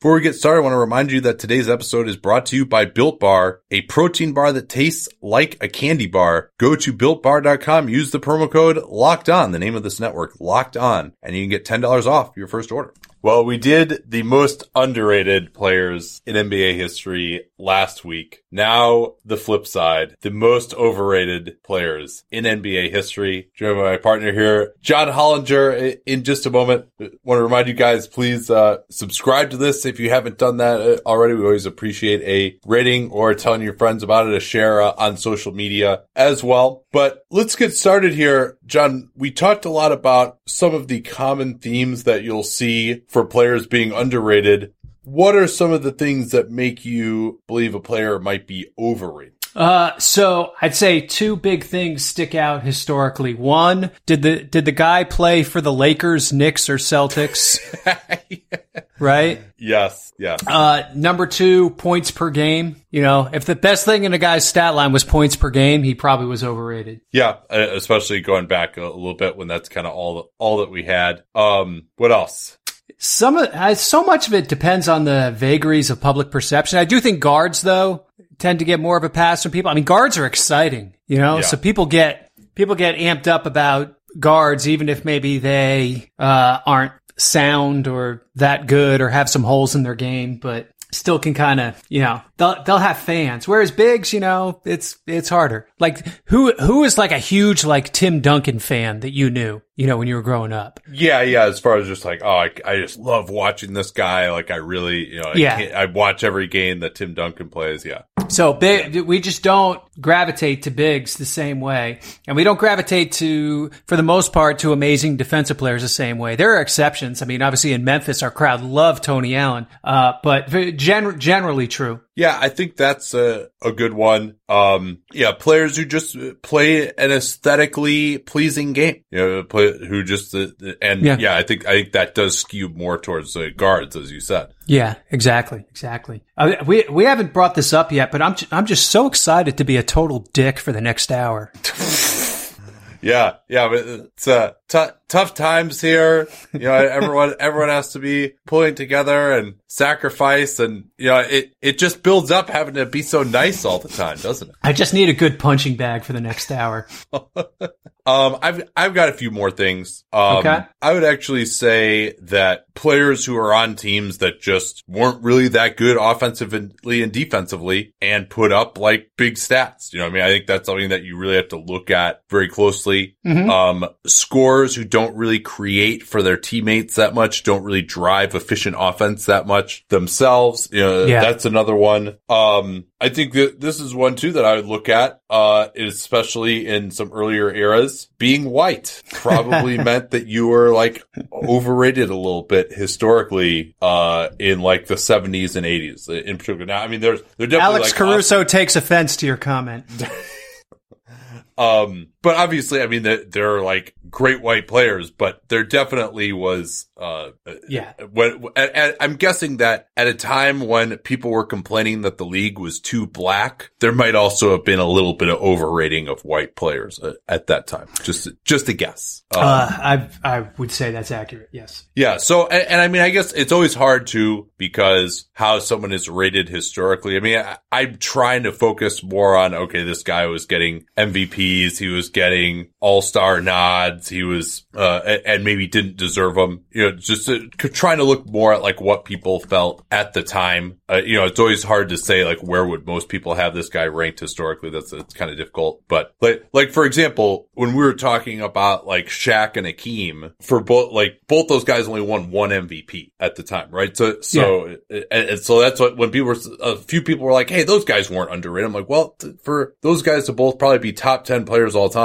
Before we get started, I want to remind you that today's episode is brought to you by Built Bar, a protein bar that tastes like a candy bar. Go to builtbar.com, use the promo code locked on, the name of this network, locked on, and you can get $10 off your first order. Well, we did the most underrated players in NBA history last week. Now the flip side, the most overrated players in NBA history. Joined by my partner here, John Hollinger. In just a moment, I want to remind you guys, please uh, subscribe to this if you haven't done that uh, already. We always appreciate a rating or telling your friends about it, a share uh, on social media as well. But let's get started here. John, we talked a lot about some of the common themes that you'll see for players being underrated. What are some of the things that make you believe a player might be overrated? Uh, so I'd say two big things stick out historically. One, did the did the guy play for the Lakers, Knicks, or Celtics? right. Yes. Yes. Uh, number two, points per game. You know, if the best thing in a guy's stat line was points per game, he probably was overrated. Yeah, uh, especially going back a little bit when that's kind of all all that we had. Um, what else? Some of so much of it depends on the vagaries of public perception. I do think guards though tend to get more of a pass from people. I mean, guards are exciting, you know, Yeah. so people get people get amped up about guards even if maybe they uh, aren't sound or that good or have some holes in their game, but still can kind of, you know, they'll they'll have fans. Whereas bigs, you know, it's it's harder. Like who who is like a huge like Tim Duncan fan that you knew, you know, when you were growing up? Yeah, yeah. As far as just like, oh, I, I just love watching this guy. Like, I really, you know, I, Yeah. I watch every game that Tim Duncan plays. Yeah, So big, we just don't gravitate to bigs the same way, and we don't gravitate to, for the most part, to amazing defensive players the same way. There are exceptions. I mean, obviously in Memphis, our crowd loved Tony Allen, uh, but gen- generally true. Yeah. I think that's a a good one. Um, yeah, players who just play an aesthetically pleasing game. You know, play, who just uh, and Yeah. yeah. I think I think that does skew more towards the guards, as you said. Yeah, exactly, exactly. Uh, we we haven't brought this up yet, but I'm I'm just so excited to be a total dick for the next hour. Yeah, yeah, but it's uh, t- tough times here. You know, everyone everyone has to be pulling together and sacrifice, and you know, it it just builds up having to be so nice all the time, doesn't it? I just need a good punching bag for the next hour. Um, I've I've got a few more things. Um, Okay. I would actually say that players who are on teams that just weren't really that good offensively and defensively and put up like big stats. You know, what I mean, I think that's something that you really have to look at very closely. Mhm. Um, who don't really create for their teammates that much, don't really drive efficient offense that much themselves. You know, Yeah. that's another one. Um, I think that this is one too that I would look at, uh, especially in some earlier eras. Being white probably meant that you were like overrated a little bit historically, uh, in like the seventies and eighties in particular. Now, I mean, there's, they're definitely Alex like Caruso takes offense to your comment. Um, but obviously, I mean, are like great white players, but there definitely was, uh, Yeah. when, I'm guessing that at a time when people were complaining that the league was too black, there might also have been a little bit of overrating of white players uh, at that time. Just, just a guess. Um, Uh, I I would say that's accurate. Yes. yeah. So, and, and I mean, I guess it's always hard to because how someone is rated historically. I mean, I, I'm trying to focus more on, okay, this guy was getting MVPs. He was getting all star nods. He was, uh, and maybe didn't deserve them. You know, just uh, trying to look more at like what people felt at the time. Uh, you know, it's always hard to say like where would most people have this guy ranked historically. That's it's kind of difficult. But like, like for example, when we were talking about like Shaq and Akeem, for both like both those guys only won one MVP at the time, right? So so yeah. and, and, so that's what when people were a few people were like, hey, those guys weren't underrated. I'm like, well, for those guys to both probably be top ten players all time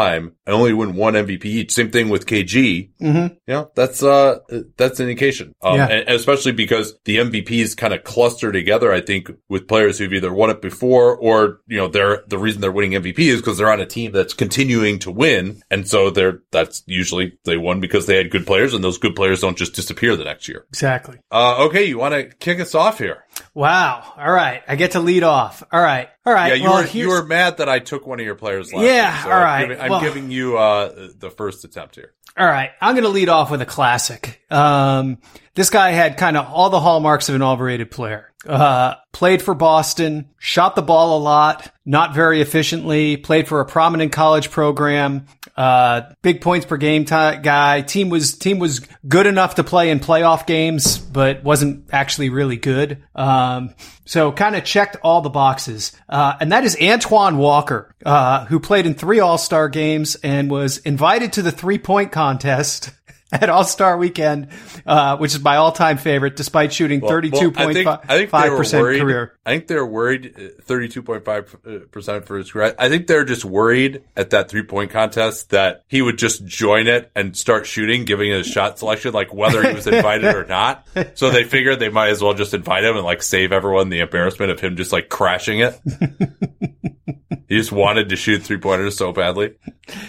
and only win one MVP each. Same thing with KG. Mm-hmm. Know, that's uh that's an indication. Um, yeah. and especially because the MVPs kind of cluster together. I think with players who've either won it before or you know they're the reason they're winning MVP is because they're on a team that's continuing to win, and so they're that's usually they won because they had good players, and those good players don't just disappear the next year. Exactly. Uh, okay, you want to kick us off here? Wow. All right. I get to lead off. All right. All right. Yeah, you well, were you were mad that I took one of your players last Yeah, so all right. I'm, giving, I'm well, giving you uh, the first attempt here. All right. I'm going to lead off with a classic. Um, this guy had kind of all the hallmarks of an overrated player. Uh, played for Boston, shot the ball a lot, not very efficiently, played for a prominent college program, uh, big points per game t- guy. Team was, team was good enough to play in playoff games, but wasn't actually really good. Um, so kind of checked all the boxes. Uh, and that is Antoine Walker, uh, who played in three all-star games and was invited to the three point contest at All Star Weekend, uh, which is my all time favorite, despite shooting thirty two point five percent career. I think they're worried uh, thirty two point five percent for his career. I think they're just worried at that three point contest that he would just join it and start shooting, giving his shot selection, like whether he was invited or not. So they figured they might as well just invite him and like save everyone the embarrassment of him just like crashing it. he just wanted to shoot three pointers so badly.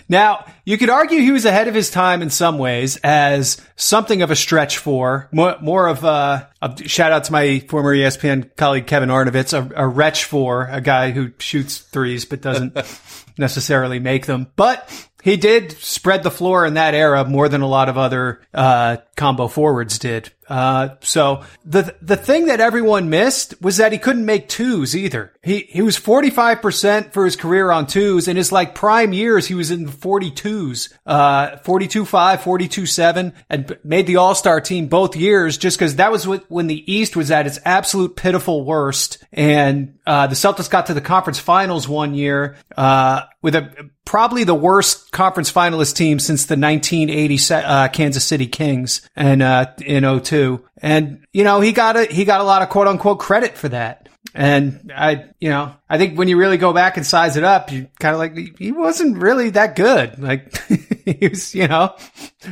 Now, you could argue he was ahead of his time in some ways as something of a stretch four more, more of a, a shout out to my former ESPN colleague Kevin Arnovitz, a, a wretch four a guy who shoots threes but doesn't necessarily make them. But he did spread the floor in that era more than a lot of other uh, combo forwards did. Uh, so the the thing that everyone missed was that he couldn't make twos either. He he was 45% for his career on twos. In his like prime years, he was in the 42s, uh, 42-5, 42-7, and made the All-Star team both years just because that was what, when the East was at its absolute pitiful worst. And uh, the Celtics got to the conference finals one year uh, with a probably the worst conference finalist team since the 1980 uh, Kansas City Kings and uh, in 02. And you know, he got a he got a lot of quote unquote credit for that. And I, you know, I think when you really go back and size it up, you kind of like, he wasn't really that good. Like, he was, you know,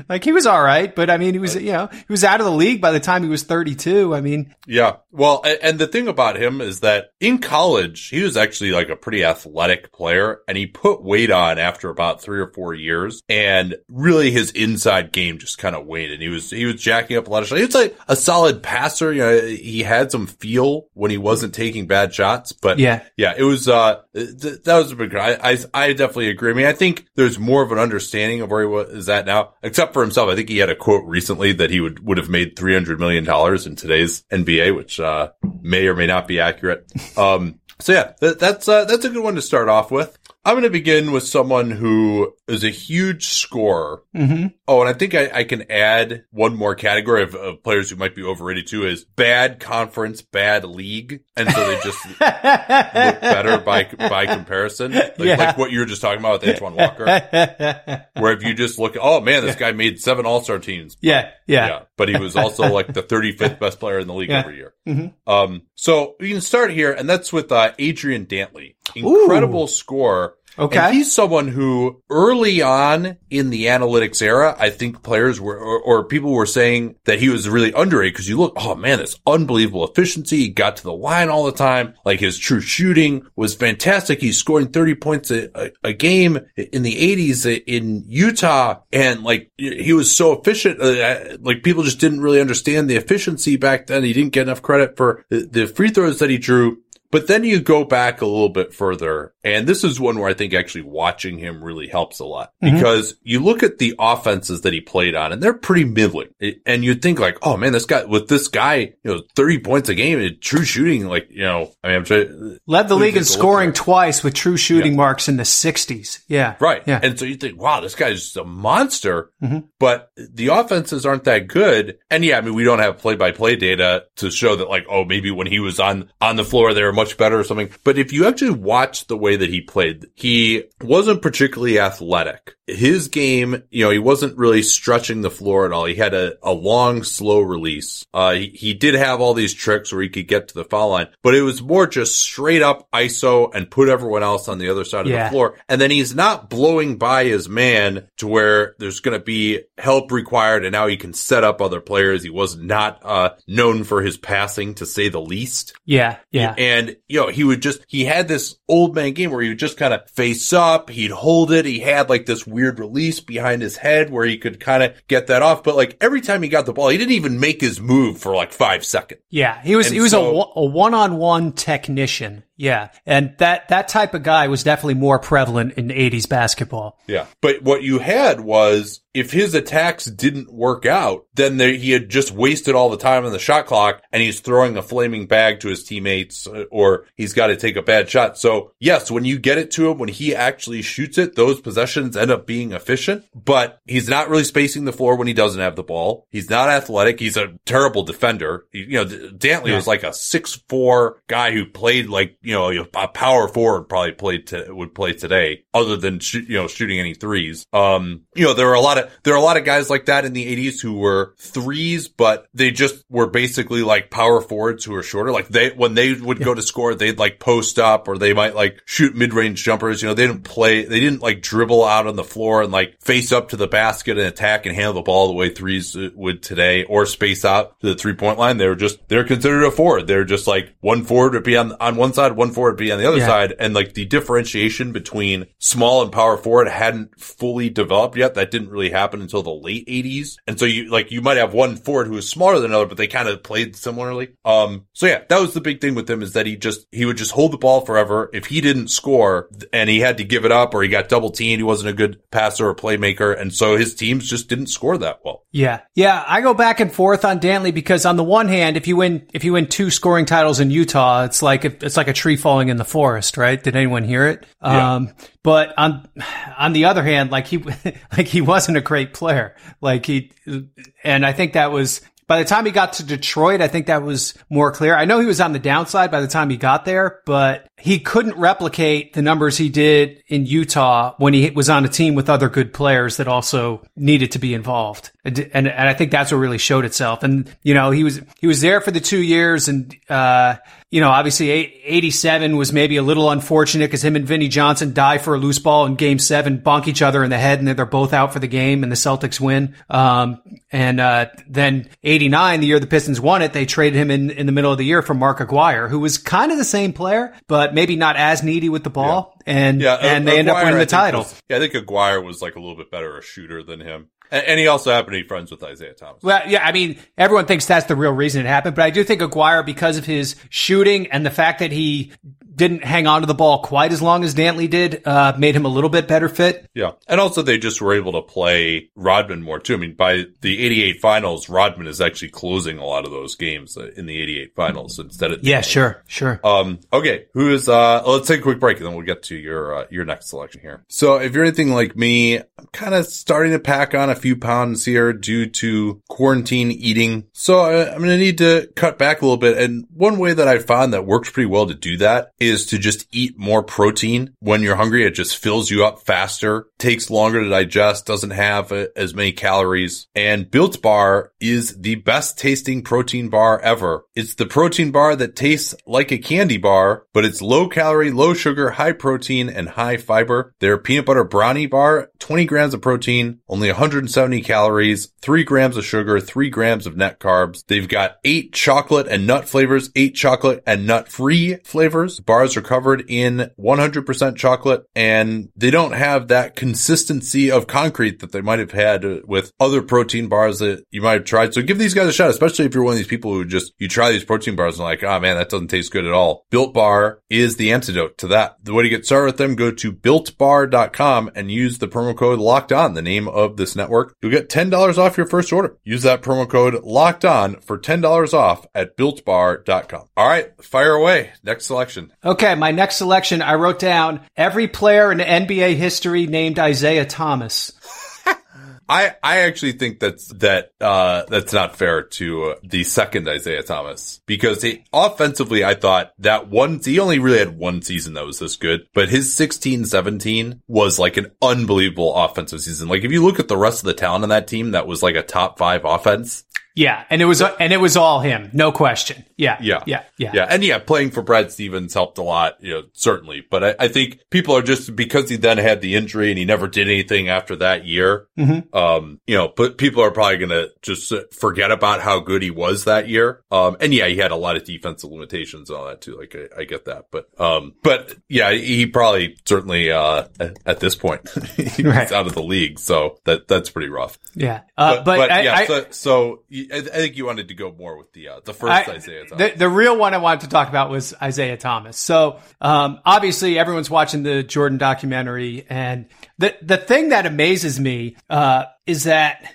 like he was all right, but I mean, he was, you know, he was out of the league by the time he was 32. I mean, yeah. Well, and the thing about him is that in college, he was actually like a pretty athletic player and he put weight on after about three or four years and really his inside game just kind of waned and he was, he was jacking up a lot of shots. He was like a solid passer. You know, he had some feel when he wasn't taking bad shots, but yeah, yeah, it was, uh, th- that was a big, I, I, I definitely agree. I mean, I think there's more of an understanding of where he was, is at now, except for himself. I think he had a quote recently that he would, would have made $300 million in today's NBA, which, uh, may or may not be accurate. Um, so yeah, that, that's, uh, that's a good one to start off with. I'm going to begin with someone who is a huge scorer. Mm-hmm. Oh, and I think I, I, can add one more category of, of, players who might be overrated too is bad conference, bad league. And so they just look better by, by comparison. Like, yeah. like, what you were just talking about with Antoine Walker. where if you just look, oh man, this guy made seven all-star teams. Yeah, yeah. Yeah. But he was also like the 35th best player in the league yeah. every year. Mm-hmm. Um, so we can start here and that's with, uh, Adrian Dantley. Incredible Ooh. score Okay. And he's someone who early on in the analytics era, I think players were, or, or people were saying that he was really underrated because you look, oh man, this unbelievable efficiency. He got to the line all the time. Like his true shooting was fantastic. He's scoring 30 points a, a, a game in the 80s in Utah. And like he was so efficient. Uh, like people just didn't really understand the efficiency back then. He didn't get enough credit for the, the free throws that he drew. But then you go back a little bit further, and this is one where I think actually watching him really helps a lot Mhm. because you look at the offenses that he played on, and they're pretty middling. And you'd think like, oh man, this guy with this guy, you know, thirty points a game and true shooting, like you know, I mean, I'm trying. Led the league in take a look scoring twice with true shooting marks in the 60s. Yeah. Right. Yeah. And so you think, wow, this guy's a monster. Mhm. But the offenses aren't that good. And yeah, I mean, we don't have play by play data to show that like, oh, maybe when he was on, on the floor, there were much better or something. But if you actually watch the way that he played, he wasn't particularly athletic. His game, you know, he wasn't really stretching the floor at all. He had a, a long, slow release. Uh, he, he did have all these tricks where he could get to the foul line, but it was more just straight up ISO and put everyone else on the other side of the floor. And then he's not blowing by his man to where there's going to be help required. And now he can set up other players. He was not, uh, known for his passing to say the least. Yeah. Yeah. And, you know, he would just, he had this old man game where he would just kind of face up. He'd hold it. He had like this weird release behind his head where he could kind of get that off. But like every time he got the ball, he didn't even make his move for like five seconds. Yeah, he was And he was so- a, one- a one-on-one technician. Yeah, and that that type of guy was definitely more prevalent in '80s basketball. Yeah. But what you had was if his attacks didn't work out, then there, he had just wasted all the time on the shot clock and he's throwing a flaming bag to his teammates uh, or he's got to take a bad shot. So yes, when you get it to him, when he actually shoots it, those possessions end up being efficient, but he's not really spacing the floor when he doesn't have the ball. He's not athletic. He's a terrible defender. You know, Dantley Yeah. was like a six four guy who played like, you know, a power forward probably played to, would play today other than shoot, you know, shooting any threes. Um, you know, there were a lot of, there are a lot of guys like that in the eighties who were threes, but they just were basically like power forwards who were shorter. Like they, when they would go to score, they'd like post up or they might like shoot mid range jumpers. You know, they didn't play, they didn't like dribble out on the floor and like face up to the basket and attack and handle the ball the way threes uh, would today or space out to the three point line. They were just, they're considered a forward. They're just like one forward would be on, on one side, one forward would be on the other Yeah. side. And like the differentiation between small and power forward hadn't fully developed yet. That didn't really happen until the late eighties. And so you, like, you might have one forward who is smaller than another, but they kind of played similarly. Um, so yeah, that was the big thing with him is that he just, he would just hold the ball forever. If he didn't score and he had to give it up or he got double teamed, he wasn't a good passer or playmaker. And so his teams just didn't score that well. Yeah, yeah. I go back and forth on Dantley because on the one hand, if you win if you win two scoring titles in Utah, it's like it's like a tree falling in the forest, right? Did anyone hear it? Yeah. Um, but on on the other hand, like he like he wasn't a great player. Like he and I think that was by the time he got to Detroit, I think that was more clear. I know he was on the downside by the time he got there, but he couldn't replicate the numbers he did in Utah when he was on a team with other good players that also needed to be involved. And, and, and I think that's what really showed itself. And, you know, he was, he was there for the two years and, uh, you know, obviously 87 was maybe a little unfortunate because him and Vinnie Johnson die for a loose ball in game seven, bonk each other in the head and then they're both out for the game and the Celtics win. Um, and, uh, then 89, the year the Pistons won it, they traded him in, in the middle of the year for Mark Aguirre, who was kind of the same player, but maybe not as needy with the ball. And, Yeah. and they end up winning the title. was- yeah. I think Aguirre was like a little bit better a shooter than him. And, and he also happened to be friends with Isiah Thomas. Well, yeah, I mean, everyone thinks that's the real reason it happened, but I do think Aguirre, because of his shooting and the fact that he didn't hang on to the ball quite as long as Dantley did, uh, made him a little bit better fit. Yeah. And also they just were able to play Rodman more too. I mean, by the 88 finals, Rodman is actually closing a lot of those games uh, in the 88 finals instead of. Yeah, sure, sure. Um, okay. Who is, uh, let's take a quick break and then we'll get to your, uh, your next selection here. So if you're anything like me, I'm kind of starting to pack on a few pounds here due to quarantine eating. So I, I'm going to need to cut back a little bit. And one way that I found that works pretty well to do that is to just eat more protein when you're hungry. It just fills you up faster, takes longer to digest, doesn't have uh, as many calories. And Built Bar is the best tasting protein bar ever. It's the protein bar that tastes like a candy bar, but it's low calorie, low sugar, high protein, and high fiber. Their peanut butter brownie bar, 20 grams of protein, only 170 calories, 3 grams of sugar, 3 grams of net carbs. They've got 8 chocolate and nut flavors, 8 chocolate and nut free flavors. Bars are covered in 100% chocolate and they don't have that consistency of concrete that they might have had with other protein bars that you might have tried. So give these guys a shot, especially if you're one of these people who just, you try these protein bars and like, oh man, that doesn't taste good at all. Built Bar is the antidote to that. The way to get started with them, go to builtbar.com and use the promo code locked on, the name of this network. You'll get $10 off your first order. Use that promo code locked on for $10 off at builtbar.com. All right, fire away. Next selection. Okay, my next selection, I wrote down every player in NBA history named Isaiah Thomas. I, I actually think that's that uh, that's not fair to uh, the second Isaiah Thomas because he, offensively I thought that one he only really had one season that was this good but his 16-17 was like an unbelievable offensive season like if you look at the rest of the talent on that team that was like a top 5 offense yeah, and it was and it was all him, no question. Yeah, yeah, yeah, yeah, yeah, and yeah, playing for Brad Stevens helped a lot, you know, certainly. But I, I think people are just because he then had the injury and he never did anything after that year. Mm-hmm. Um, you know, but people are probably gonna just forget about how good he was that year. Um, and yeah, he had a lot of defensive limitations and all that too. Like I, I get that, but um, but yeah, he probably certainly uh at, at this point he's right. out of the league, so that that's pretty rough. Yeah, uh, but, but, but I, yeah, I, so, so I, think you wanted to go more with the uh, the first I, Isiah. The, the, real one I wanted to talk about was Isiah Thomas. So um, obviously everyone's watching the Jordan documentary, and the the thing that amazes me uh, is that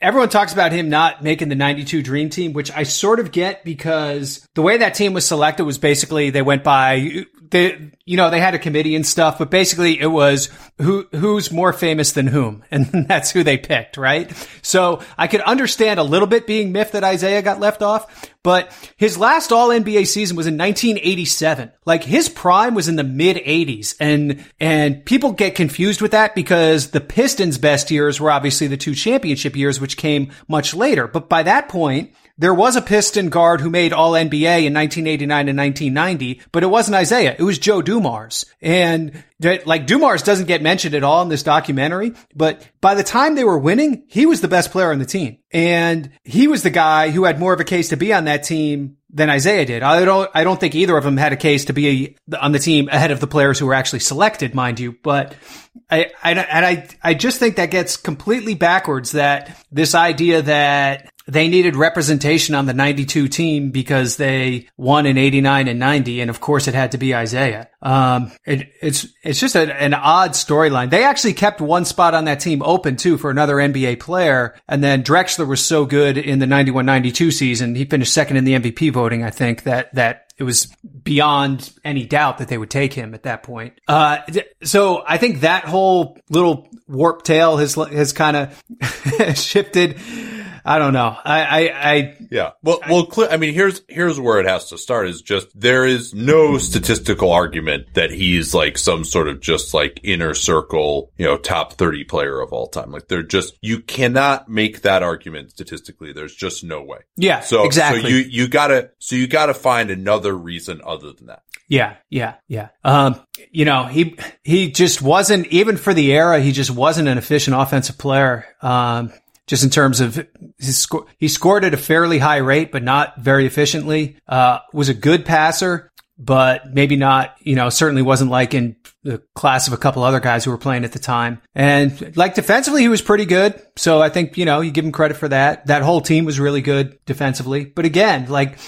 everyone talks about him not making the 92 dream team, which I sort of get because the way that team was selected was basically they went by they, you know, they had a committee and stuff, but basically it was who, who's more famous than whom. And that's who they picked, right? So I could understand a little bit being miffed that Isiah got left off, but his last all NBA season was in 1987. Like his prime was in the mid 80s and, and people get confused with that because the Pistons best years were obviously the two championship years, which came much later. But by that point, there was a Piston guard who made all NBA in 1989 and 1990, but it wasn't Isiah. It was Joe Dumars. And like Dumars doesn't get mentioned at all in this documentary, but by the time they were winning, he was the best player on the team. And he was the guy who had more of a case to be on that team than Isaiah did. I don't, I don't think either of them had a case to be on the team ahead of the players who were actually selected, mind you. But I, I, and I, I just think that gets completely backwards that this idea that they needed representation on the 92 team because they won in 89 and 90. And of course it had to be Isiah. Um, it, it's, it's just a, an odd storyline. They actually kept one spot on that team open too for another NBA player. And then Drexler was so good in the 91-92 season. He finished second in the MVP voting. I think that, that it was beyond any doubt that they would take him at that point. Uh, so I think that whole little warp tail has, has kind of shifted I don't know. I, I, I yeah. Well, I, well, cl- I mean, here's here's where it has to start. Is just there is no statistical argument that he's like some sort of just like inner circle, you know, top thirty player of all time. Like they're just you cannot make that argument statistically. There's just no way. Yeah. So exactly. So you you gotta so you gotta find another reason other than that. Yeah, yeah, yeah. Um, you know, he he just wasn't even for the era. He just wasn't an efficient offensive player. Um, just in terms of his score. He scored at a fairly high rate, but not very efficiently. Uh, was a good passer, but maybe not, you know, certainly wasn't like in the class of a couple other guys who were playing at the time. And like defensively, he was pretty good. So I think, you know, you give him credit for that. That whole team was really good defensively. But again, like,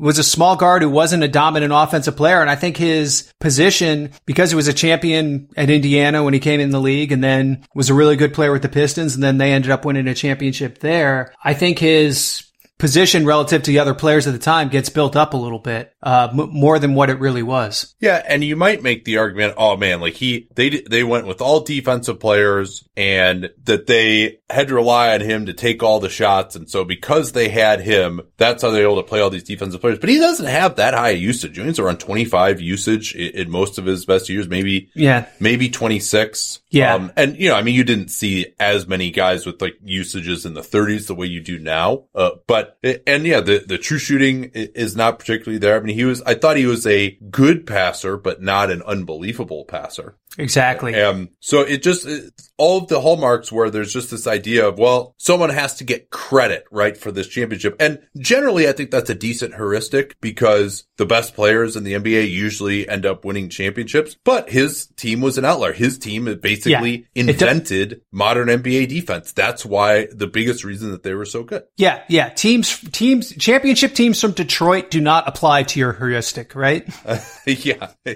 was a small guard who wasn't a dominant offensive player. And I think his position, because he was a champion at Indiana when he came in the league and then was a really good player with the Pistons and then they ended up winning a championship there. I think his position relative to the other players at the time gets built up a little bit, uh, m- more than what it really was. Yeah. And you might make the argument, oh man, like he, they, they went with all defensive players and that they had to rely on him to take all the shots. And so because they had him, that's how they're able to play all these defensive players. But he doesn't have that high usage. He's around 25 usage in, in, most of his best years, maybe, yeah, maybe 26. Yeah. Um, and you know, I mean, you didn't see as many guys with like usages in the 30s the way you do now. Uh, but and yeah, the, the true shooting is not particularly there. I mean, he was, I thought he was a good passer, but not an unbelievable passer. Exactly. Um, so it just, all of the hallmarks where there's just this idea of, well, someone has to get credit, right, for this championship. And generally, I think that's a decent heuristic because the best players in the NBA usually end up winning championships. But his team was an outlier. His team basically Yeah. Invented modern NBA defense. That's why the biggest reason that they were so good. Yeah, yeah. Teams, teams, championship teams from Detroit do not apply to your heuristic, right? yeah.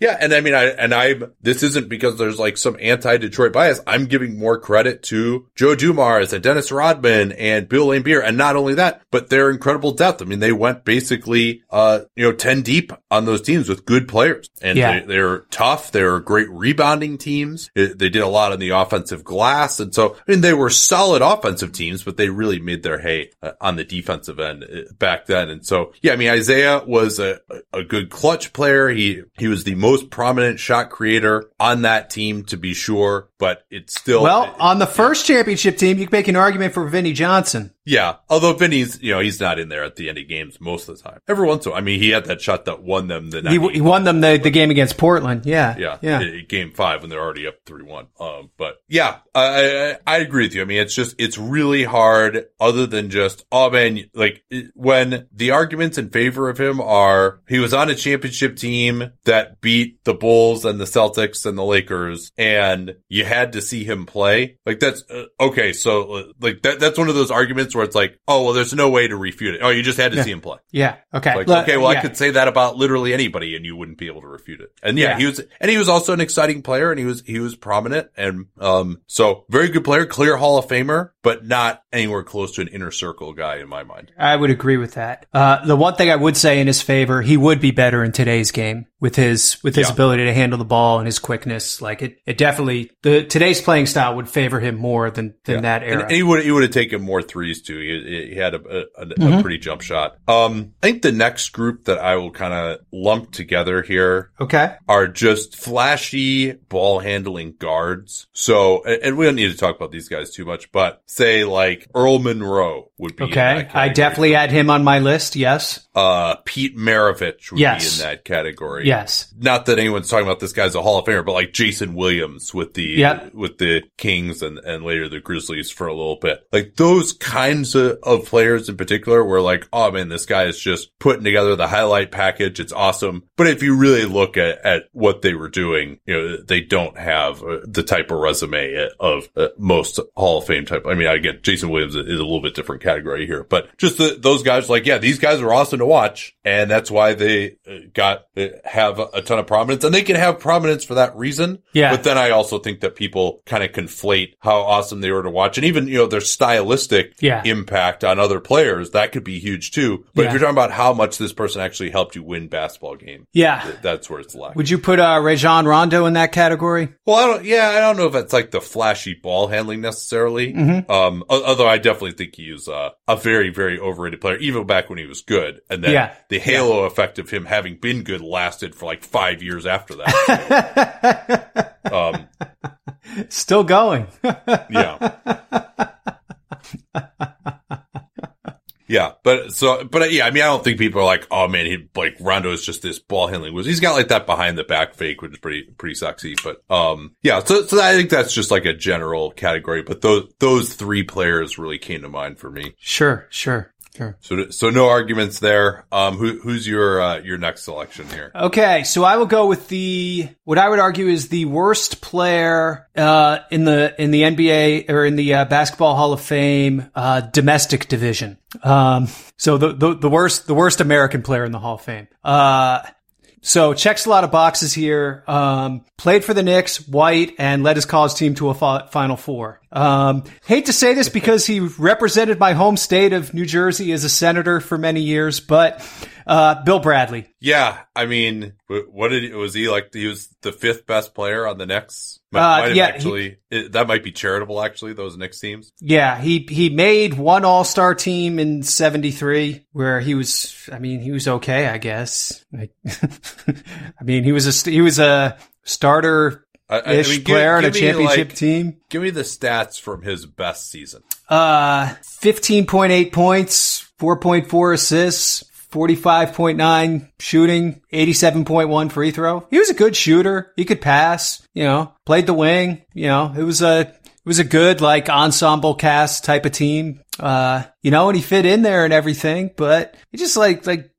yeah. And I mean, I, and This isn't because there's like some anti-Detroit bias. I'm giving more credit to Joe Dumars and Dennis Rodman and Bill Laimbeer. And not only that, but their incredible depth. I mean, they went basically, uh, you know, 10 deep on those teams with good players and Yeah. they, they're tough. They're great rebounding teams. It- they did a lot on the offensive glass. And so, I mean, they were solid offensive teams, but they really made their hay uh, on the defensive end uh, back then. And so, yeah, I mean, Isiah was a, a good clutch player. He, he was the most prominent shot creator on that team to be sure, but it's still, Well, on the first championship team, you can make an argument for Vinnie Johnson. Yeah. Although Vinnie's, you know, he's not in there at the end of games most of the time. Every once in a while, I mean, he had that shot that won them the He, he won them the, the game against Portland. Yeah. Yeah, Yeah. game five when they're already up three one. Um, but yeah, I, I I agree with you. I mean, it's just it's really hard. Other than just oh man, like when the arguments in favor of him are he was on a championship team that beat the Bulls and the Celtics and the Lakers, and you had to see him play. Like that's uh, okay. So uh, like that that's one of those arguments where it's like oh well, there's no way to refute it. Oh, you just had to see him play. Yeah. Okay. Like, okay, well, yeah. I could say that about literally anybody, and you wouldn't be able to refute it. And yeah, Yeah. he was, and he was also an exciting player, and he was he was prominent, and um, so very good player, clear Hall of Famer, but not anywhere close to an inner circle guy in my mind. I would agree with that. Uh, the one thing I would say in his favor, he would be better in today's game with his with his Yeah. ability to handle the ball and his quickness. Like it, it definitely the today's playing style would favor him more than than that And, era. and he would he would have taken more threes too. He, he had a, a, a, Mm-hmm. pretty jump shot. Um, I think the next group that I will kind of lump together here okay. are just flashy ball handling guards. So, and and we don't need to talk about these guys too much, but say like Earl Monroe would be Okay. I definitely had him on my list. Yes. uh, Pete Maravich would Yes. be in that category. Yes. Not that anyone's talking about this guy's a Hall of Famer, but like Jason Williams with the Yep. with the Kings and and later the Grizzlies for a little bit. Like those kinds of, of players in particular were like, oh man, this guy is just putting together the highlight package. It's awesome. But if you really look at at what they were doing, you know, they don't have uh, the type of resume of uh, most Hall of Fame type. I mean, again, Jason Williams is a little bit different category here, but just the, those guys, like, yeah, these guys are awesome to watch, and that's why they uh, got uh, have a ton of prominence, and they can have prominence for that reason. Yeah. But then I also think that people kind of conflate how awesome they were to watch, and even you know their stylistic Yeah. impact on other players that could be huge too. But Yeah. if you're talking about how much this person actually helped you win basketball game, Yeah. th- that's where it's lacking. Would you put uh, Rajon Rondo in that category? Well, I don't. Yeah, I don't know if it's like the flashy ball handling necessarily. Mm-hmm. Um, although I definitely think he was uh, a very, very overrated player, even back when he was good. And then Yeah. the halo effect of him having been good lasted for like five years after that. um, Still going. yeah. Yeah, but so, but uh, yeah, I mean, I don't think people are like, oh man, he like Rondo is just this ball handling was. He's got like that behind the back fake, which is pretty pretty sexy. But um, yeah, so so I think that's just like a general category. But those those three players really came to mind for me. sure. Sure. Sure. So so no arguments there. Um, who who's your uh, your next selection here? Okay, so I will go with the what I would argue is the worst player uh, in the in the NBA or in the uh, Basketball Hall of Fame uh, domestic division. Um, so the, the the worst the worst American player in the Hall of Fame. So checks a lot of boxes here. Um, played for the Knicks, white, and led his college team to a fi- Final Four. Um, hate to say this because he represented my home state of New Jersey as a senator for many years, but uh, Bill Bradley. Yeah, I mean, what did was he like? He was the fifth best player on the Knicks. Might, Uh, yeah, actually, it, that might be charitable. Actually, those Knicks teams. Yeah, he he made one All Star team in '73 where he was. I mean, he was okay, I guess. Like, I mean, he was a he was a starter I- I ish mean, give- player on a give championship like- team. Give me the stats from his best season. Uh, 15.8 points, 4.4 assists, 45.9 shooting, 87.1 free throw. He was a good shooter. He could pass, you know, played the wing, you know, it was a, it was a good like ensemble cast type of team. Uh, you know, and he fit in there and everything, but he just like, like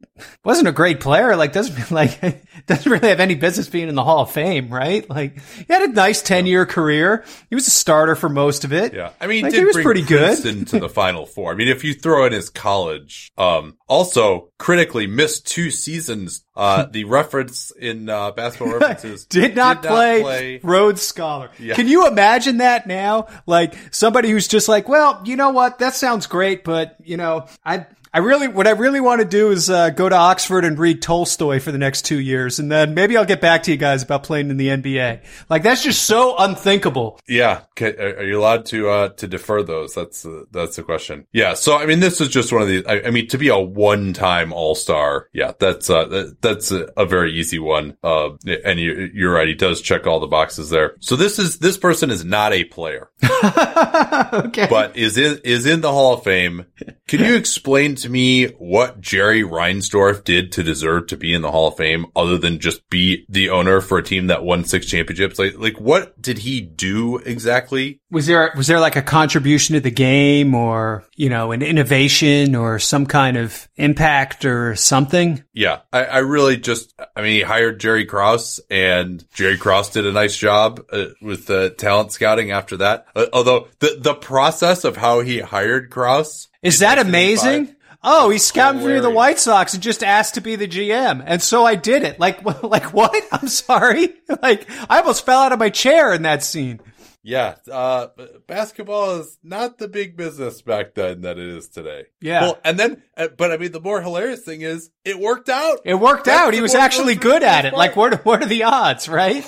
wasn't a great player. Like doesn't like doesn't really have any business being in the Hall of Fame, right? Like he had a nice ten year career. He was a starter for most of it. Yeah, I mean, Like, did he was pretty good. To the Final Four. I mean, if you throw in his college, um, also critically missed two seasons. Uh, the reference in uh, basketball references Did not, play, Rhodes Scholar. Yeah. Can you imagine that now? Like somebody who's just like, well, you know what? That sounds great, but you know, I. I really, what I really want to do is uh, go to Oxford and read Tolstoy for the next two years, and then maybe I'll get back to you guys about playing in the NBA. Like that's just so unthinkable. Yeah, are you allowed to uh to defer those? That's uh, that's the question. Yeah, so I mean, this is just one of these. I, I mean, to be a one time All Star, yeah, that's uh that, that's a, a very easy one. Uh, and you you're right, he does check all the boxes there. So this is this person is not a player, okay. but is in is in the Hall of Fame. Can you explain to me what Jerry Reinsdorf did to deserve to be in the Hall of Fame, other than just be the owner for a team that won six championships? Like, like what did he do exactly? Was there was there like a contribution to the game or, you know, an innovation or some kind of impact or something? Yeah, I, I really just, I mean, he hired Jerry Krause and Jerry Krause did a nice job uh, with the talent scouting after that. Uh, although the, the process of how he hired Krause. Is that amazing? Oh, he's scouting for the White Sox and just asked to be the GM. And so I did it. Like, like what? I'm sorry. Like, I almost fell out of my chair in that scene. Yeah, uh, basketball is not the big business back then that it is today. Yeah. Well, and then, uh, but I mean, the more hilarious thing is it worked out. It worked That's out. He was actually good at it. ridiculous Like, what, what are the odds, right?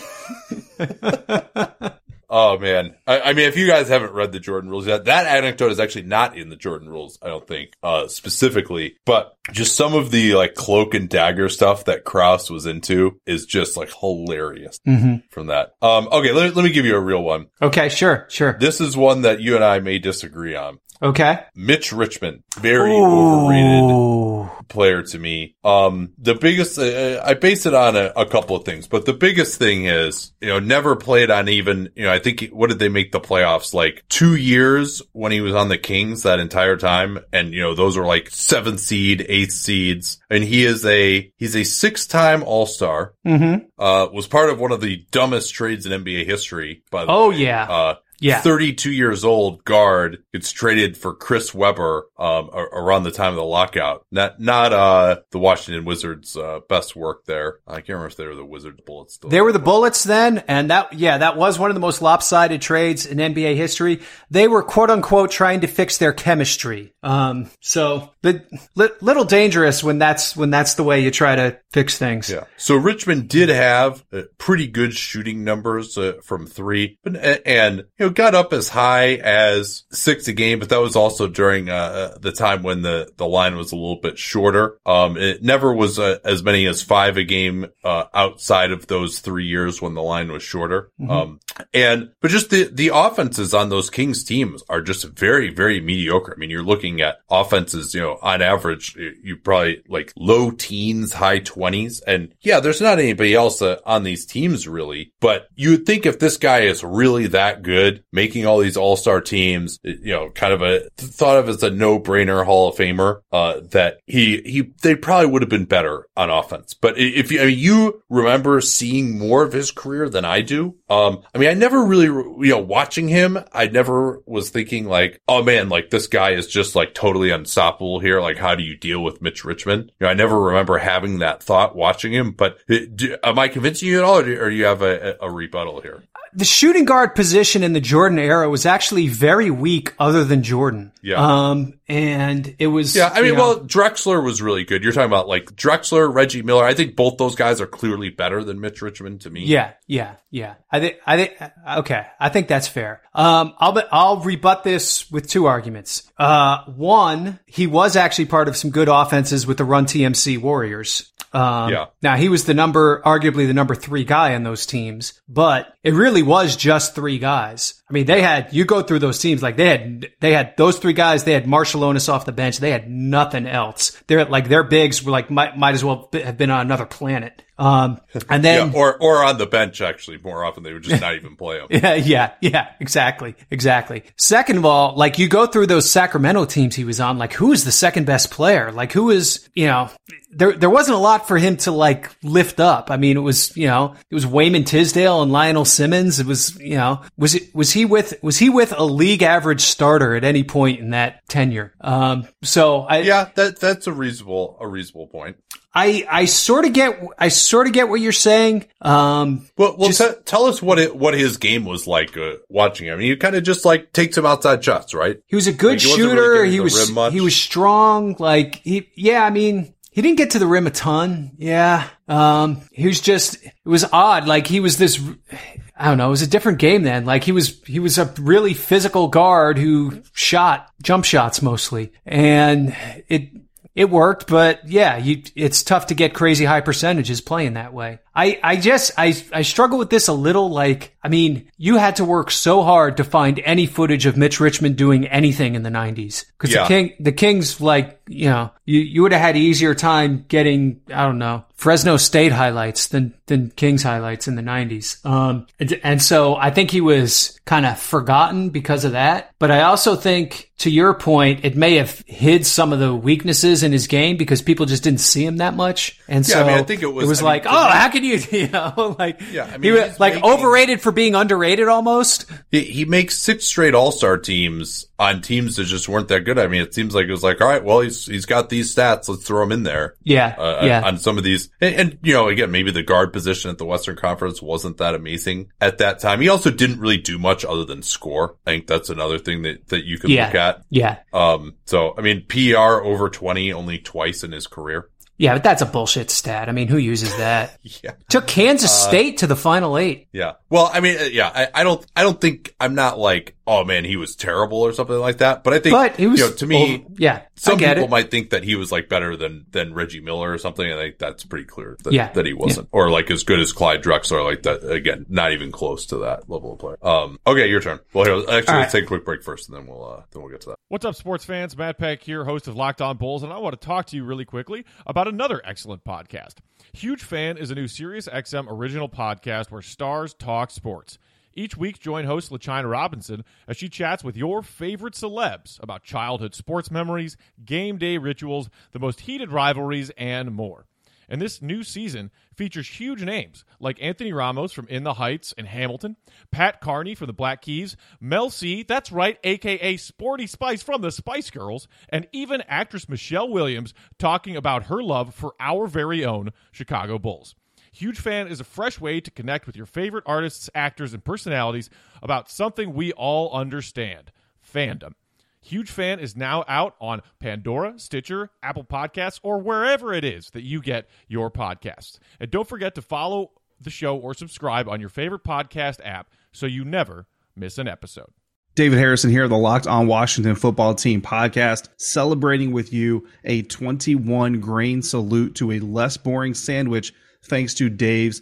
Oh man. I, I mean, if you guys haven't read the Jordan rules yet, that anecdote is actually not in the Jordan rules, I don't think, uh, specifically, but just some of the like cloak and dagger stuff that Krause was into is just like hilarious from that. Um, okay, let, let me give you a real one. Okay, sure, sure. This is one that you and I may disagree on. Okay. Mitch Richmond, very overrated Ooh. Player to me. Um, the biggest, uh, I base it on a, a couple of things, but the biggest thing is, you know, never played on even, you know, I think, what did they make the playoffs? Like two years when he was on the Kings that entire time. And, you know, those were like seventh seed, eighth seeds. And he is a, he's a six time All Star, Mm-hmm. uh, was part of one of the dumbest trades in NBA history, by the Oh, way. yeah. Uh, Yeah. 32 years old guard gets traded for Chris Webber um, around the time of the lockout. Not not uh, the Washington Wizards' uh, best work there. I can't remember if they were the Wizards Bullets. Still. They were the Bullets then, and that, yeah, that was one of the most lopsided trades in NBA history. They were quote unquote trying to fix their chemistry. Um, so, but li- little dangerous when that's, when that's the way you try to fix things. Yeah. So Richmond did have uh, pretty good shooting numbers uh, from three, but and you know got up as high as six a game, but that was also during uh, uh, the time when the the line was a little bit shorter. Um, it never was uh, as many as five a game uh, outside of those three years when the line was shorter. Um, and but just the the offenses on those Kings teams are just very very mediocre. I mean, you're looking at offenses, you know, on average, you probably like low teens, high twenties, and yeah, there's not anybody else uh, on these teams really. But you would think if this guy is really that good, making all these All Star teams, you know, kind of a thought of as a no brainer Hall of Famer, uh, that he he they probably would have been better on offense. But if you I mean, you remember seeing more of his career than I do, um, I mean, I never really, you know, watching him, I never was thinking like, oh man, like this guy is just like totally unstoppable here. Like, how do you deal with Mitch Richmond? You know, I never remember having that thought watching him. But uh, do, am I convincing you at all, or do, or do you have a, a rebuttal here? The shooting guard position in the Jordan era was actually very weak other than Jordan. Yeah. Um, and it was, Yeah, I mean, know, well, Drexler was really good. You're talking about like Drexler, Reggie Miller. I think both those guys are clearly better than Mitch Richmond to me. Yeah, yeah, yeah. I think, I think, okay. I think that's fair. Um, I'll, be, I'll rebut this with two arguments. Uh, one, he was actually part of some good offenses with the Run TMC Warriors. Um, Yeah. Now he was the number, arguably the number three guy on those teams, but it really was just three guys. I mean, they had you go through those teams like they had they had those three guys. They had Marciulionis off the bench. They had nothing else. They're like their bigs were like might might as well have been on another planet. Um, and then yeah, or or on the bench actually more often they would just not even play them. yeah, yeah, yeah, exactly, exactly. Second of all, like you go through those Sacramento teams he was on, like who is the second best player? Like who is you know there there wasn't a lot for him to like lift up. I mean, it was you know it was Wayman Tisdale and Lionel Simmons. It was you know was it was he with was he with a league average starter at any point in that tenure? Um, so I yeah that that's a reasonable a reasonable point. I I sort of get I sort of get what you're saying. Um, well, well just, t- tell us what it what his game was like uh, watching. Him. I mean, he kind of just like takes him outside shots, right? He was a good like, shooter. Really he was he was strong. Like he yeah. I mean, he didn't get to the rim a ton. Yeah. Um, he was just, it was odd. Like he was this, I don't know, it was a different game then. Like he was, he was a really physical guard who shot jump shots mostly. And it, it worked, but yeah, you, it's tough to get crazy high percentages playing that way. I, I just, I, I struggle with this a little. Like, I mean, you had to work so hard to find any footage of Mitch Richmond doing anything in the nineties. Cause yeah. the King, the Kings, like, you know, you, you would have had easier time getting, I don't know, Fresno State highlights than, than Kings highlights in the nineties. Um, and, and so I think he was kind of forgotten because of that. But I also think, to your point, it may have hid some of the weaknesses in his game because people just didn't see him that much. And yeah, so I, mean, I think it was, it was I like, mean, oh, how can you, you know, like, yeah, I mean, he was like making, overrated for being underrated almost. He, he makes six straight All Star teams on teams that just weren't that good. I mean, it seems like it was like, all right, well, he's he's got these stats, let's throw him in there. Yeah, uh, yeah. On some of these, and, and, you know, again, maybe the guard position at the Western Conference wasn't that amazing at that time. He also didn't really do much other than score. I think that's another thing that that you can yeah. look at. Yeah. Um. So I mean, PR over twenty only twice in his career. Yeah, but that's a bullshit stat. I mean, who uses that? yeah. Took Kansas uh, State to the final eight. Yeah. Well, I mean, uh, yeah, I, I, don't, I don't think I'm not like, oh man, he was terrible or something like that. But I think, but he was, you know, to me, well, yeah, some people it. might think that he was like better than, than Reggie Miller or something. I think that's pretty clear that, yeah. that he wasn't yeah. or like as good as Clyde Drexler, like that. Again, not even close to that level of player. Um, okay, your turn. Well, here, actually, All let's right. take a quick break first and then we'll, uh, then we'll get to that. What's up, sports fans? Matt Peck here, host of Locked On Bulls, and I want to talk to you really quickly about another excellent podcast. Huge Fan is a new Sirius XM original podcast where stars talk sports. Each week, join host LaChina Robinson as she chats with your favorite celebs about childhood sports memories, game day rituals, the most heated rivalries, and more. And this new season features huge names like Anthony Ramos from In the Heights and Hamilton, Pat Carney from the Black Keys, Mel C, that's right, aka Sporty Spice from the Spice Girls, and even actress Michelle Williams talking about her love for our very own Chicago Bulls. Huge Fan is a fresh way to connect with your favorite artists, actors, and personalities about something we all understand fandom. Huge Fan is now out on Pandora, Stitcher, Apple Podcasts, or wherever it is that you get your podcasts. And don't forget to follow the show or subscribe on your favorite podcast app so you never miss an episode. David Harrison here, the Locked On Washington Football Team podcast, celebrating with you a 21 grain salute to a less boring sandwich thanks to Dave's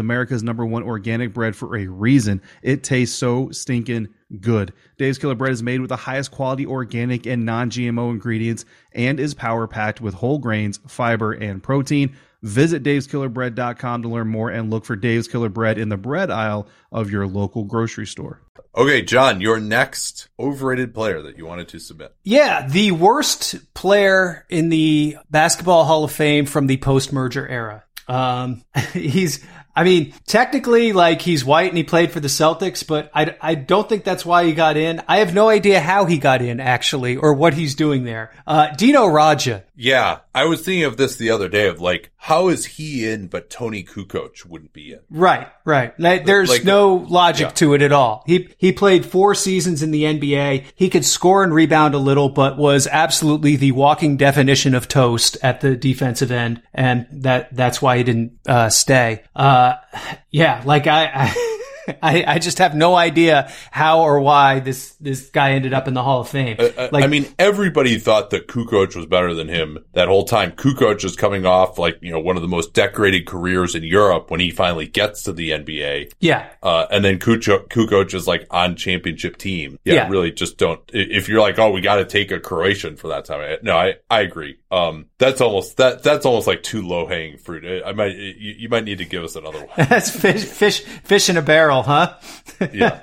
America's number one organic bread for a reason. It tastes so stinking good. Dave's Killer Bread is made with the highest quality organic and non GMO ingredients and is power packed with whole grains, fiber, and protein. Visit daveskillerbread.com to learn more and look for Dave's Killer Bread in the bread aisle of your local grocery store. Okay, John, your next overrated player that you wanted to submit. Yeah, the worst player in the Basketball Hall of Fame from the post merger era. Um, he's I mean, technically, like he's white and he played for the Celtics, but I, I don't think that's why he got in. I have no idea how he got in actually, or what he's doing there. Uh, Dino Radja. Yeah, I was thinking of this the other day of like, how is he in, but Toni Kukoc wouldn't be in? Right, right. There's Like- no logic yeah. to it at all. He he played four seasons in the NBA. He could score and rebound a little, but was absolutely the walking definition of toast at the defensive end, and that that's why he didn't uh, stay. Uh, Uh, yeah, like I. I I, I just have no idea how or why this, this guy ended up in the Hall of Fame. Uh, uh, I- I mean, everybody thought that Kukoc was better than him that whole time. Kukoc is coming off like, you know, one of the most decorated careers in Europe when he finally gets to the NBA. yeah, Uh, and then Kukoc, Kukoc is like on championship team. Yeah, Yeah. really just don't, if you're like, oh, we got to take a Croatian for that time. No, I, I agree. Um, that's almost, that, that's almost like too low hanging fruit. I might, you, you might need to give us another one. that's fish, fish, fish in a barrel, huh? Yeah.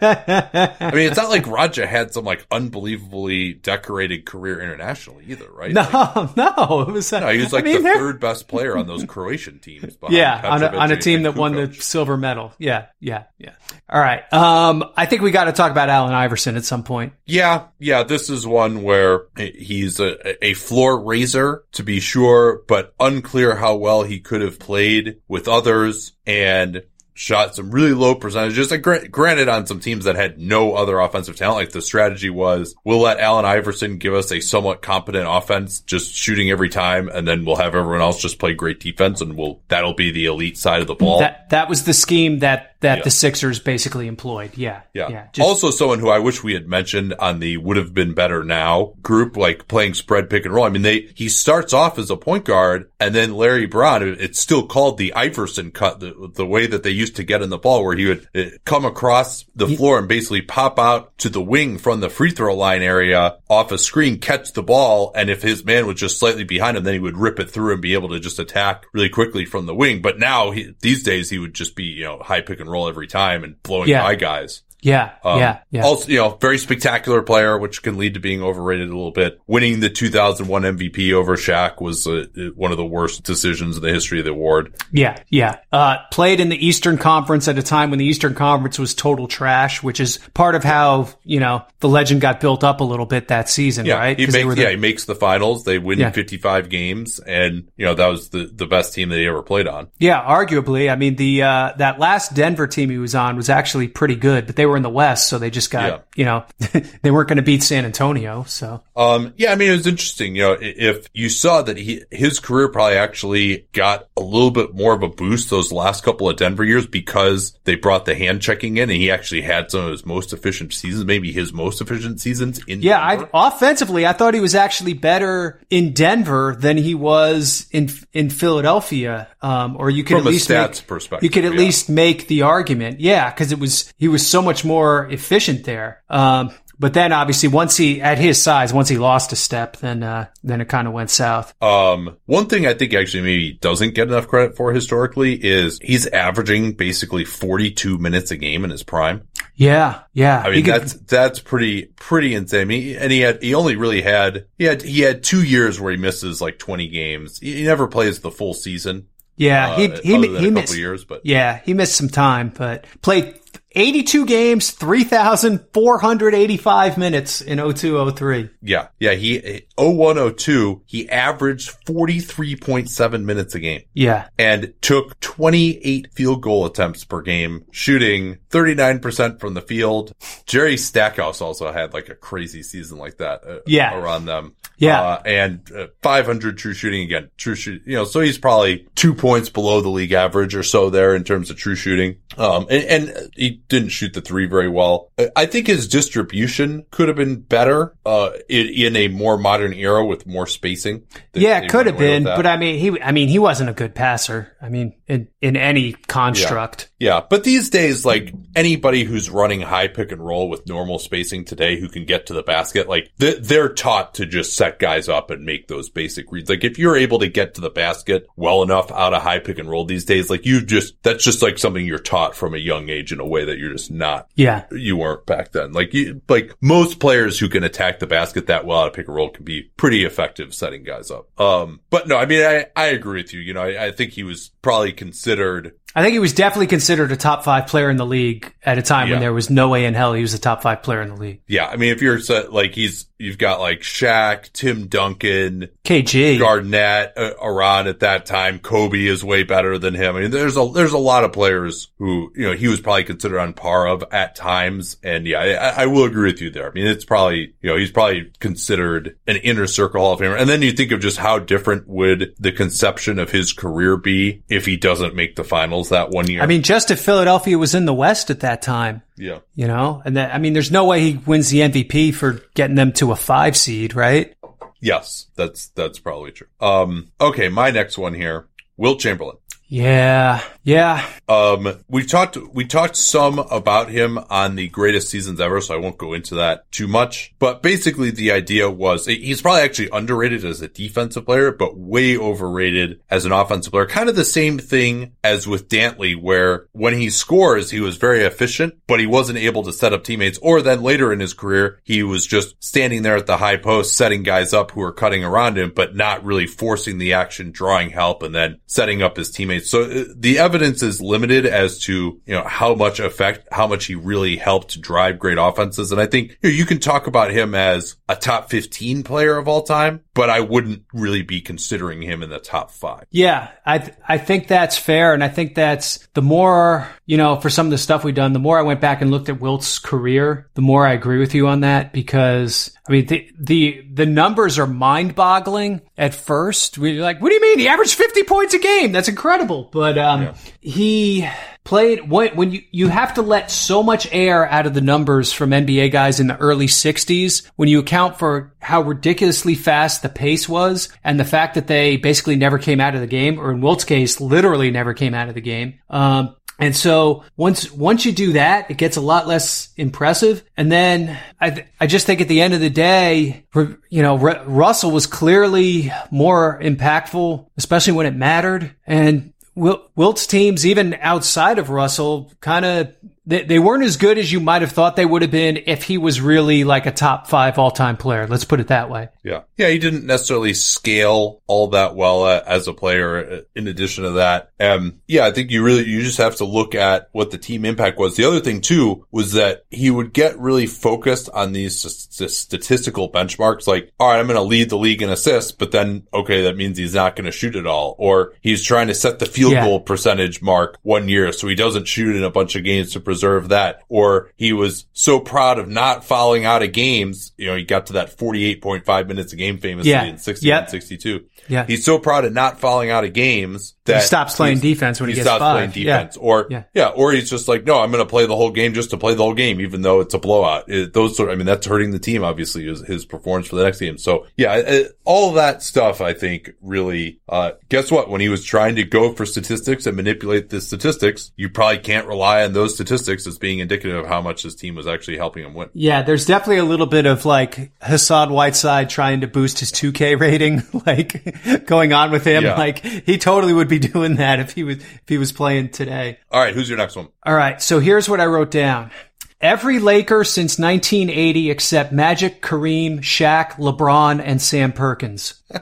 I mean, it's not like Radja had some like unbelievably decorated career internationally either, right? No, Like, no, it was. no, he was like I mean, the there- third best player on those Croatian teams. Yeah, on a, on a team that won the silver medal. Yeah, yeah, yeah. All right. Um, I think we got to talk about Allen Iverson at some point. Yeah, yeah, this is one where he's a, a floor raiser to be sure, but unclear how well he could have played with others and shot some really low percentages. Like, gra- granted, on some teams that had no other offensive talent, like the strategy was, we'll let Allen Iverson give us a somewhat competent offense, just shooting every time, and then we'll have everyone else just play great defense, and we'll that'll be the elite side of the ball. That that was the scheme that that Yeah. the Sixers basically employed. Yeah, Yeah. yeah. Just, also someone who I wish we had mentioned on the would have been better now group, like playing spread pick and roll. I mean, they, he starts off as a point guard and then Larry Brown, it's still called the Iverson cut, the, the way that they used to get in the ball where he would uh, come across the floor and basically pop out to the wing from the free throw line area off a screen, catch the ball. And if his man was just slightly behind him, then he would rip it through and be able to just attack really quickly from the wing. But now he, these days he would just be, you know, high pick and roll every time and blowing Yeah. by guys. Yeah, Um, yeah, yeah. Also, you know, very spectacular player, which can lead to being overrated a little bit. Winning the 2001 MVP over Shaq was uh, one of the worst decisions in the history of the award. Yeah, yeah. Uh, played in the Eastern Conference at a time when the Eastern Conference was total trash, which is part of how you know the legend got built up a little bit that season, Yeah, right? he makes the- yeah he makes the finals. They win Yeah. 55 games, and you know that was the the best team that he ever played on. Yeah, arguably. I mean, the uh, that last Denver team he was on was actually pretty good, but they were in the West, so they just got Yeah. you know they weren't going to beat San Antonio. So Um, yeah, I mean, it was interesting. You know, if you saw that he, his career probably actually got a little bit more of a boost those last couple of Denver years because they brought the hand checking in and he actually had some of his most efficient seasons, maybe his most efficient seasons in yeah, I, offensively, I thought he was actually better in Denver than he was in in Philadelphia. Um, or you could From at a least stats make, perspective, you could at yeah. least make the argument, yeah, because it was he was so much more efficient there. Um, but then obviously once he at his size, once he lost a step, then uh, then it kind of went south. Um, one thing I think actually maybe doesn't get enough credit for historically is he's averaging basically 42 minutes a game in his prime. Yeah, yeah. I mean, could- that's, that's pretty, pretty insane. Mean, and he had, he only really had, he had, he had two years where he misses like 20 games. He, he never plays the full season. yeah, uh, he he he missed. years, but Yeah, he missed some time, but played 82 games, 3,485 minutes in 0203. yeah, yeah, he, 0102, he averaged 43.7 minutes a game. Yeah. and took 28 field goal attempts per game, shooting 39% from the field. Jerry Stackhouse also had like a crazy season like that uh, Yeah. around them. Yeah. Uh, and uh, 500 true shooting again, true shoot, you know, so he's probably two points below the league average or so there in terms of true shooting. Um, and, and he didn't shoot the three very well. I- think his distribution could have been better, uh, in, in a more modern era with more spacing. They- Yeah, it could have been, but I mean, he, I mean, he wasn't a good passer. I mean, in, in any construct. Yeah, but these days, like anybody who's running high pick and roll with normal spacing today who can get to the basket, like they're taught to just set guys up and make those basic reads. Like if you're able to get to the basket well enough out of high pick and roll these days, like you just, that's just like something you're taught from a young age in a way that you're just not Yeah. you weren't back then. Like you, like most players who can attack the basket that well out of pick and roll can be pretty effective setting guys up. Um, but no, I mean, I, I agree with you. You know, I, I think he was probably considered I think he was definitely considered a top five player in the league at a time Yeah. when there was no way in hell he was a top five player in the league. Yeah, I mean, if you're set, like he's, you've got like Shaq, Tim Duncan, KG. Garnett uh, around at that time. Kobe is way better than him. I mean, there's a there's a lot of players who you know he was probably considered on par of at times. And yeah, I, I will agree with you there. I mean, it's probably you know he's probably considered an inner circle Hall of Famer. And then you think of just how different would the conception of his career be if he doesn't make the finals that one year. I mean, just if Philadelphia was in the West at that time, yeah. you know, and that, I mean, there's no way he wins the MVP for getting them to a five seed, right? Yes, that's that's probably true. Um, okay, my next one here, Wilt Chamberlain. Yeah. Yeah. Um, we talked, we talked some about him on the greatest seasons ever, so I won't go into that too much. But basically the idea was he's probably actually underrated as a defensive player, but way overrated as an offensive player. Kind of the same thing as with Dantley, where when he scores, he was very efficient, but he wasn't able to set up teammates. Or then later in his career, he was just standing there at the high post, setting guys up who were cutting around him, but not really forcing the action, drawing help, and then setting up his teammates. So uh, the evidence is limited as to, you know, how much effect, how much he really helped drive great offenses. And I think you, know, you can talk about him as a top 15 player of all time, but I wouldn't really be considering him in the top five. Yeah, I th- I think that's fair, and I think that's the more you know for some of the stuff we've done. The more I went back and looked at Wilt's career, the more I agree with you on that because I mean the the the numbers are mind boggling at first. We're like, what do you mean? He averaged fifty points a game. That's incredible, but um, he played when, when you, you have to let so much air out of the numbers from NBA guys in the early 60s when you account for how ridiculously fast the pace was and the fact that they basically never came out of the game or in Wilt's case literally never came out of the game um, and so once once you do that, it gets a lot less impressive. And then I th- I just think at the end of the day, you know, Russell was clearly more impactful, especially when it mattered. And Wilt's teams, even outside of Russell, kind of they, they weren't as good as you might have thought they would have been if he was really like a top five all time player. Let's put it that way. Yeah. Yeah. He didn't necessarily scale all that well uh, as a player. uh, In addition to that, um, yeah, I think you really, you just have to look at what the team impact was. The other thing too was that he would get really focused on these s- s- statistical benchmarks. Like, all right, I'm going to lead the league in assists, but then, okay, that means he's not going to shoot it all. Or he's trying to set the field Yeah. goal percentage mark one year. So he doesn't shoot in a bunch of games to preserve that. Or he was so proud of not fouling out of games. You know, he got to that 48.5 minutes a game famously Yeah. in 60 Yep. and 62. Yeah. He's so proud of not falling out of games that stops playing defense when he gets stops five. playing Yeah. defense. Or Yeah. yeah. or he's just like, no, I'm going to play the whole game just to play the whole game, even though it's a blowout. It, those sort, I mean, that's hurting the team. Obviously, his, his performance for the next game. So yeah, uh, all that stuff, I think, really. Uh, guess what? When he was trying to go for statistics and manipulate the statistics, you probably can't rely on those statistics as being indicative of how much his team was actually helping him win. Yeah, there's definitely a little bit of like Hassan Whiteside trying to boost his 2K rating, like going on with him. Yeah. Like he totally would be doing that if he was if he was playing today. All right, who's your next one? All right, so here's what I wrote down. Every Laker since 1980 except Magic, Kareem, Shaq, LeBron, and Sam Perkins.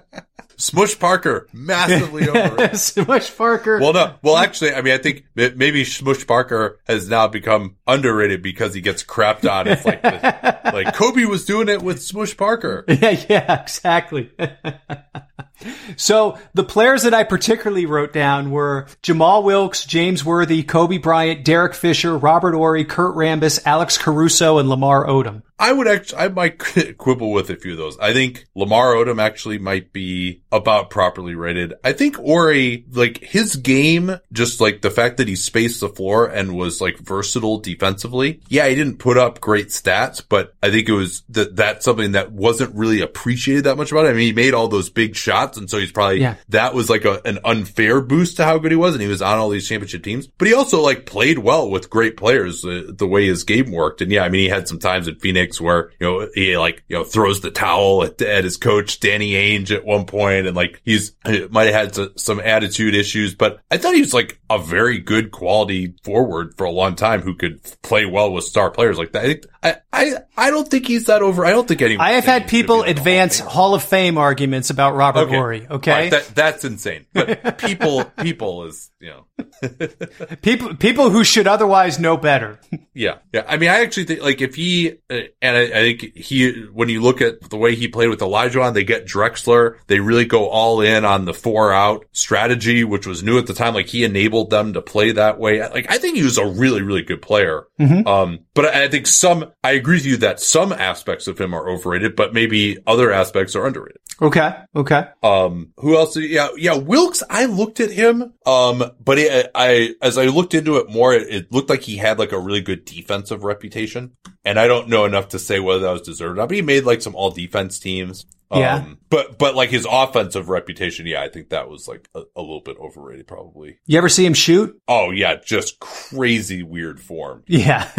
Smush Parker, massively overrated. Smush Parker. Well, no. Well, actually, I mean, I think maybe Smush Parker has now become underrated because he gets crapped on. It's like, the, like Kobe was doing it with Smush Parker. Yeah, yeah, exactly. So the players that I particularly wrote down were Jamal Wilkes, James Worthy, Kobe Bryant, Derek Fisher, Robert Horry, Kurt Rambis, Alex Caruso, and Lamar Odom. I would actually, I might quibble with a few of those. I think Lamar Odom actually might be about properly rated. I think Horry, like his game, just like the fact that he spaced the floor and was like versatile defensively. Yeah, he didn't put up great stats, but I think it was that that's something that wasn't really appreciated that much about him. I mean, he made all those big shots. And so he's probably, Yeah. that was like a, an unfair boost to how good he was. And he was on all these championship teams, but he also like played well with great players, uh, the way his game worked. And yeah, I mean, he had some times in Phoenix where, you know, he like, you know, throws the towel at, at his coach, Danny Ainge at one point, and like he's, he might have had some attitude issues, but I thought he was like a very good quality forward for a long time who could play well with star players like that. I think, I, I, I don't think he's that over. I don't think anyone. I have had people advance Hall of Fame arguments about Robert Okay. Horry. Okay, right, that, that's insane. But people, people is, you know, people people who should otherwise know better. yeah, yeah. I mean, I actually think like if he, uh, and I, I think he, when you look at the way he played with Elijah they get Drexler, they really go all in on the four out strategy, which was new at the time. Like he enabled them to play that way. Like I think he was a really, really good player. Um, but I I think some, I agree with you that some aspects of him are overrated, but maybe other aspects are underrated. Okay, okay. Um, who else? Yeah, yeah, Wilkes. I looked at him. Um, but it, I, as I looked into it more, it, it looked like he had like a really good defensive reputation. And I don't know enough to say whether that was deserved or not, but he made like some all defense teams. Um, Yeah. but, but like his offensive reputation, yeah, I think that was like a, a little bit overrated probably. You ever see him shoot? Oh yeah, just crazy weird form. Yeah,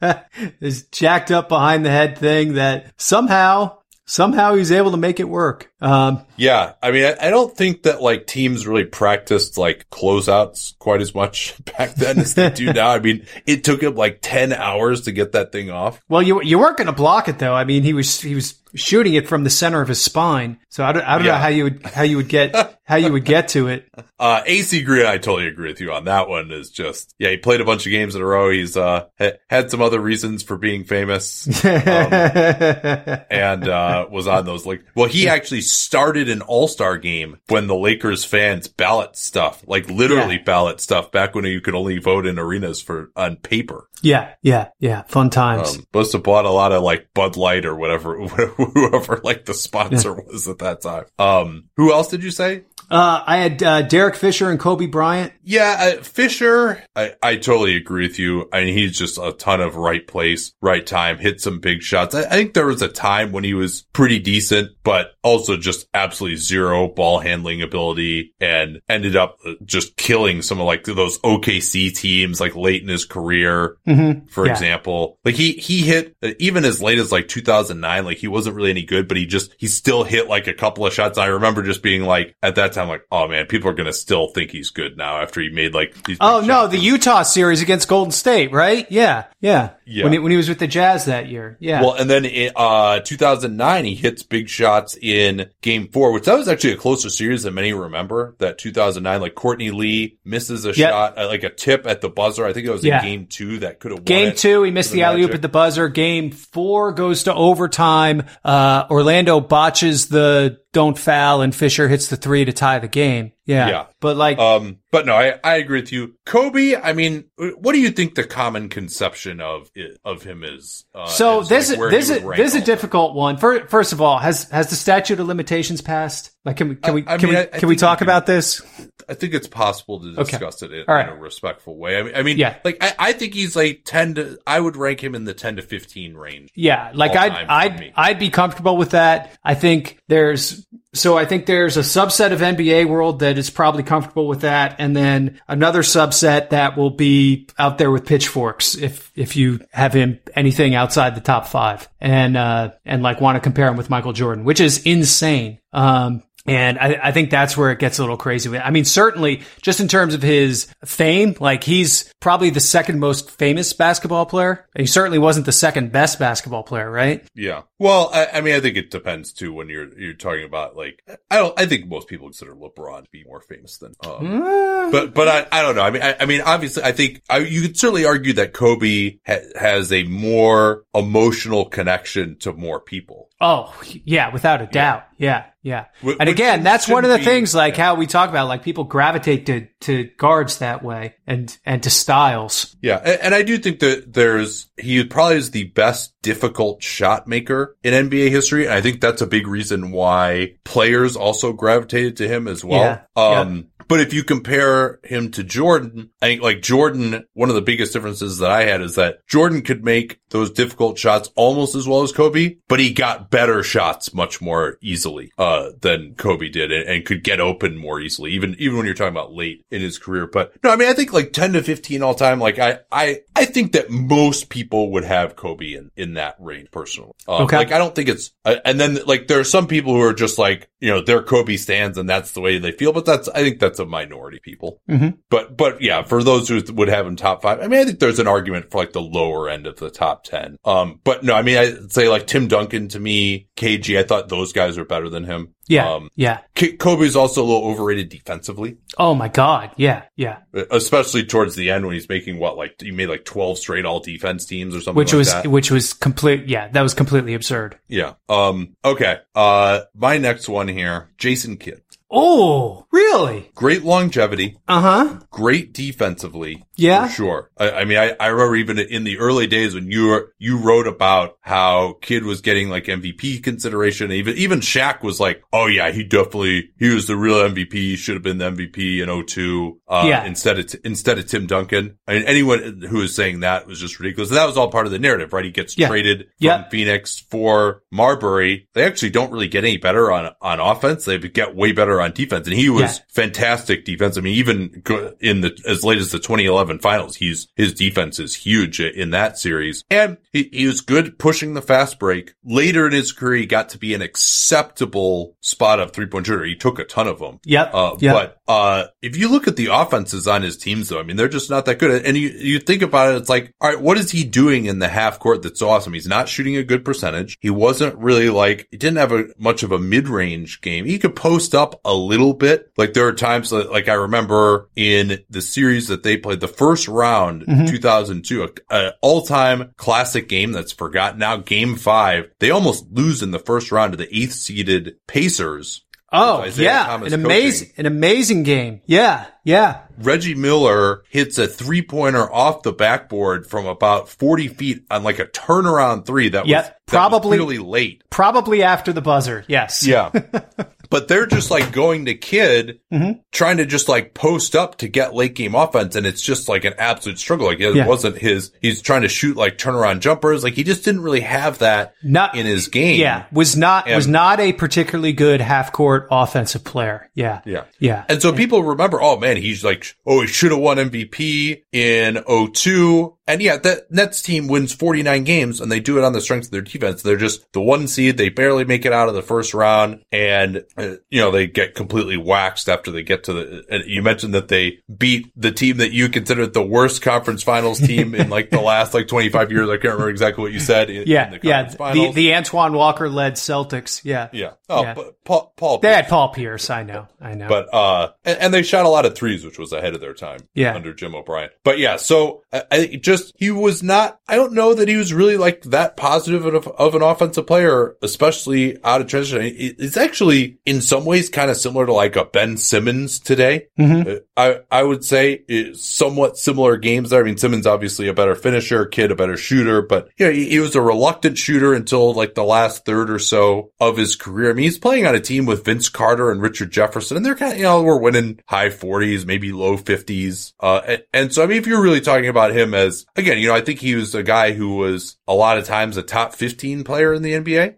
this jacked up behind the head thing that somehow somehow he's able to make it work. Um, Yeah, I mean, I, I don't think that like teams really practiced like closeouts quite as much back then as they do now. I mean, it took him like 10 hours to get that thing off. well, you you weren't going to block it though. I mean, he was he was shooting it from the center of his spine. So I don't, I don't know how you would how you would get how you would get to it. Uh, AC Green, I totally agree with you on that one is just, yeah, he played a bunch of games in a row. He's, uh, ha- had some other reasons for being famous. and uh, was on those like well he actually started an all-star game when the lakers fans ballot stuff like literally Yeah. ballot stuff back when you could only vote in arenas for on paper yeah, yeah, yeah. Fun times. um, must have bought a lot of like bud light or whatever whoever like the sponsor was at that time. Um who else did you say Uh, I had uh, Derek Fisher and Kobe Bryant. Yeah, uh, Fisher, I, I totally agree with you. I mean, he's just a ton of right place, right time, hit some big shots. I, I think there was a time when he was pretty decent, but also just absolutely zero ball handling ability and ended up uh, just killing some of like those OKC teams like late in his career, Mm-hmm. for Yeah. example. Like he, he hit uh, even as late as like 2009, like he wasn't really any good, but he just, he still hit like a couple of shots. I remember just being like, at that time, like, oh man, people are going to still think he's good now after he made like these. Oh no, shots. the Utah series against Golden State, right? Yeah, yeah. Yeah. When he, when he was with the Jazz that year. Yeah. Well, and then in uh, 2009, he hits big shots in game four, which that was actually a closer series than many remember. That 2009, like Courtney Lee misses a Yep. shot, uh, like a tip at the buzzer. I think it was Yeah. in game two that could have won Game it two, he missed for the alley oop at the buzzer. Game four goes to overtime. Uh, Orlando botches the don't foul and Fisher hits the three to tie the game. Yeah. Yeah. But like, Um, but no, I, I agree with you. Kobe, I mean, what do you think the common conception of of him is? Uh, so is, this like, where this is this is a difficult one. Fir- First of all, has has the statute of limitations passed? Like, can we can we I- I can mean, we I- can we talk we can- about this? I think it's possible to Okay. discuss it in, right. in a respectful way. I mean, I mean, Yeah. like I, I think he's like ten to. I would rank him in the ten to fifteen range. Yeah, like I'd I'd. I'd be comfortable with that. I think there's so I think there's a subset of NBA world that is probably comfortable with that, and then another subset that will be out there with pitchforks if if you have him anything outside the top five, and uh and like want to compare him with Michael Jordan, which is insane. Um, and I, I think that's where it gets a little crazy. I mean, certainly just in terms of his fame, like he's probably the second most famous basketball player. He certainly wasn't the second best basketball player, right? Yeah. Well, I, I mean, I think it depends too when you're you're talking about like I don't. I think most people consider LeBron to be more famous than. Um, but but I, I don't know. I mean I, I mean obviously I think I, you could certainly argue that Kobe ha- has a more emotional connection to more people. Oh, yeah, without a doubt. Yeah, yeah. Wh- and again, that's one of the be- things like yeah. how we talk about like people gravitate to to guards that way and and to styles. Yeah, and, and I do think that there's he probably is the best difficult shot maker in NBA history, and I think that's a big reason why players also gravitated to him as well. Yeah, Um, But if you compare him to Jordan, I think like Jordan, one of the biggest differences that I had is that Jordan could make those difficult shots almost as well as Kobe, but he got better shots much more easily, uh, than Kobe did and, and could get open more easily, even, even when you're talking about late in his career. But no, I mean, I think like 10 to 15 all time, like I, I, I think that most people would have Kobe in, in that range personally. Um, Okay. Like I don't think it's, uh, and then like there are some people who are just like, you know, they're Kobe stands and that's the way they feel, but that's, I think that's a minority people. Mhm. But, but yeah, for those who would have him top five, I mean, I think there's an argument for like the lower end of the top 10. Um, but no, I mean, I'd say like Tim Duncan to me, KG, I thought those guys are better than him. Yeah. Um, yeah. K- Kobe's also a little overrated defensively, Oh my God. Yeah. Yeah. especially towards the end when he's making what, like, he made like 12 straight all defense teams or something Which like was, that. which was complete. Yeah. That was completely absurd. Yeah. Um, okay. Uh, my next one here, Jason Kidd. Oh, really? Great longevity, Uh huh. great defensively. Yeah. For sure. I, I mean, I, I remember even in the early days when you were, you wrote about how Kidd was getting like MVP consideration. Even, even Shaq was like, oh yeah, he definitely, he was the real MVP. He should have been the MVP in 02, uh, Yeah. instead of, instead of Tim Duncan. I mean, anyone who was saying that was just ridiculous. And that was all part of the narrative, right? He gets Yeah. traded from Phoenix for Marbury. They actually don't really get any better on, on offense. They get way better on defense. And he was Yeah. fantastic defense. I mean, even in the, as late as the 2011 finals, he's, his defense is huge in that series. And he, he was good pushing the fast break. Later in his career, he got to be an acceptable spot up three point shooter. He took a ton of them. Yep. Uh, Yep. but, uh, if you look at the offenses on his teams though, I mean, they're just not that good. And you, you think about it, it's like, all right, what is he doing in the half court that's awesome? He's not shooting a good percentage. He wasn't really like, he didn't have a much of a mid-range game. He could post up a little bit. Like there are times that, like I remember in the series that they played the first round, Mm-hmm. 2002, a, a all-time classic game that's forgotten now, game five. They almost lose in the first round to the eighth seeded Pacers. Oh, yeah. An amazing, an amazing game. Yeah. Yeah. Reggie Miller hits a three pointer off the backboard from about 40 feet on like a turnaround three that Yep, was that probably- was really late. Probably after the buzzer. Yes. Yeah. but they're just like going to Kidd, Mm-hmm. trying to just like post up to get late game offense. And it's just like an absolute struggle. Like it Yeah. wasn't his, he's trying to shoot like turnaround jumpers. Like he just didn't really have that Not in his game. Yeah. Was not, was not a particularly good half court offensive player. Yeah. Yeah. Yeah. And so people remember, oh man, he's like, oh, he should have won MVP in 02. And yeah, that Nets team wins 49 games and they do it on the strength of their defense. They're just the one seed. They barely make it out of the first round and, uh, you know, they get completely waxed after they get to the, and you mentioned that they beat the team that you considered the worst conference finals team in like the last like 25 years. I can't remember exactly what you said. In, Yeah. in the yeah. The, the Antoine Walker led Celtics. Yeah. yeah. Oh, Yeah. but Paul, Paul, They had Paul Pierce. I know. I know. but uh, and, and they shot a lot of threes, which was ahead of their time. Yeah. under Jim O'Brien. But yeah, so I, I just he was not. I don't know that he was really like that positive of, of an offensive player, especially out of transition. It's actually in some ways kind of similar to like a Ben Simmons today. Mm-hmm. I I would say somewhat similar games there. I mean, Simmons obviously a better finisher, Kidd a better shooter, but yeah, he, he was a reluctant shooter until like the last third or so of his career. I mean, he's playing on a team with Vince Carter and Richard Jefferson, and they're kind of you know we're winning high forties, maybe low fifties. Uh, and, and so I mean, if you're really talking about him as again, you know, I think he was a guy who was a lot of times a top fifteen player in the NBA.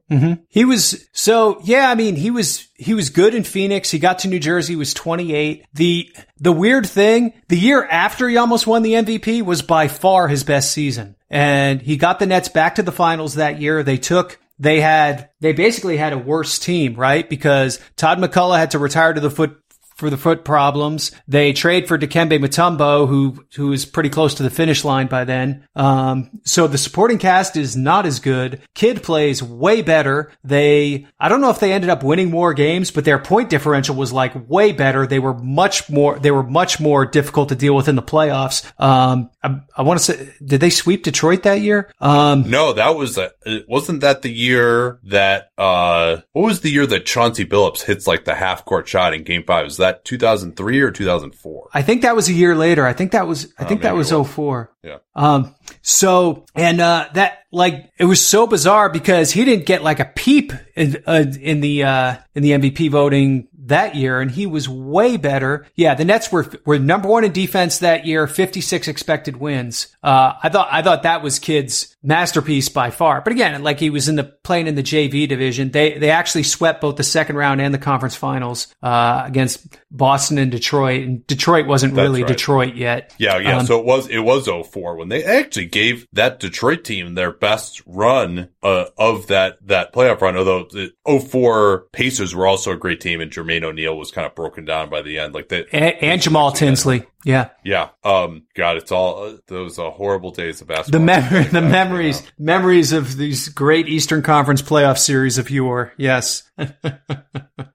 He was so yeah. I mean, he was he was good in Phoenix. He got to New Jersey. Was 28. The the weird thing, the year after he almost won the MVP was by far his best season, and he got the Nets back to the finals that year. They took. They had, they basically had a worse team, right? Because Todd MacCulloch had to retire to the foot for the foot problems. They trade for Dikembe Mutombo, who who is pretty close to the finish line by then. Um, so the supporting cast is not as good. Kidd plays way better. They I don't know if they ended up winning more games, but their point differential was like way better. They were much more they were much more difficult to deal with in the playoffs. Um, I, I want to say, did they sweep Detroit that year? Um, No, that was a, wasn't that the year that uh what was the year that Chauncey Billups hits like the half court shot in game five? Was that 2003 or 2004? I think that was a year later. I think that was I think that was was. 04. Yeah. Um, so, and, uh, that, like, it was so bizarre because he didn't get like a peep in, uh, in the, uh, in the MVP voting that year and he was way better. Yeah, the Nets were were number 1 in defense that year, 56 expected wins. Uh I thought I thought that was Kidd's masterpiece by far. But again, like he was in the playing in the JV division. They they actually swept both the second round and the conference finals uh against Boston and Detroit. And Detroit wasn't That's really right. Detroit yet. Yeah, yeah. Um, so it was it was 04 when they actually gave that Detroit team their best run uh, of that that playoff run. Although the 04 Pacers were also a great team, and Jermaine O'Neal was kind of broken down by the end. Like they, and, and Jamaal Tinsley. Yeah. yeah. Um, God, it's all uh, those uh, horrible days of The basketball. mem- Like the memories, you memories of these great Eastern Conference playoff series of yore. Yes.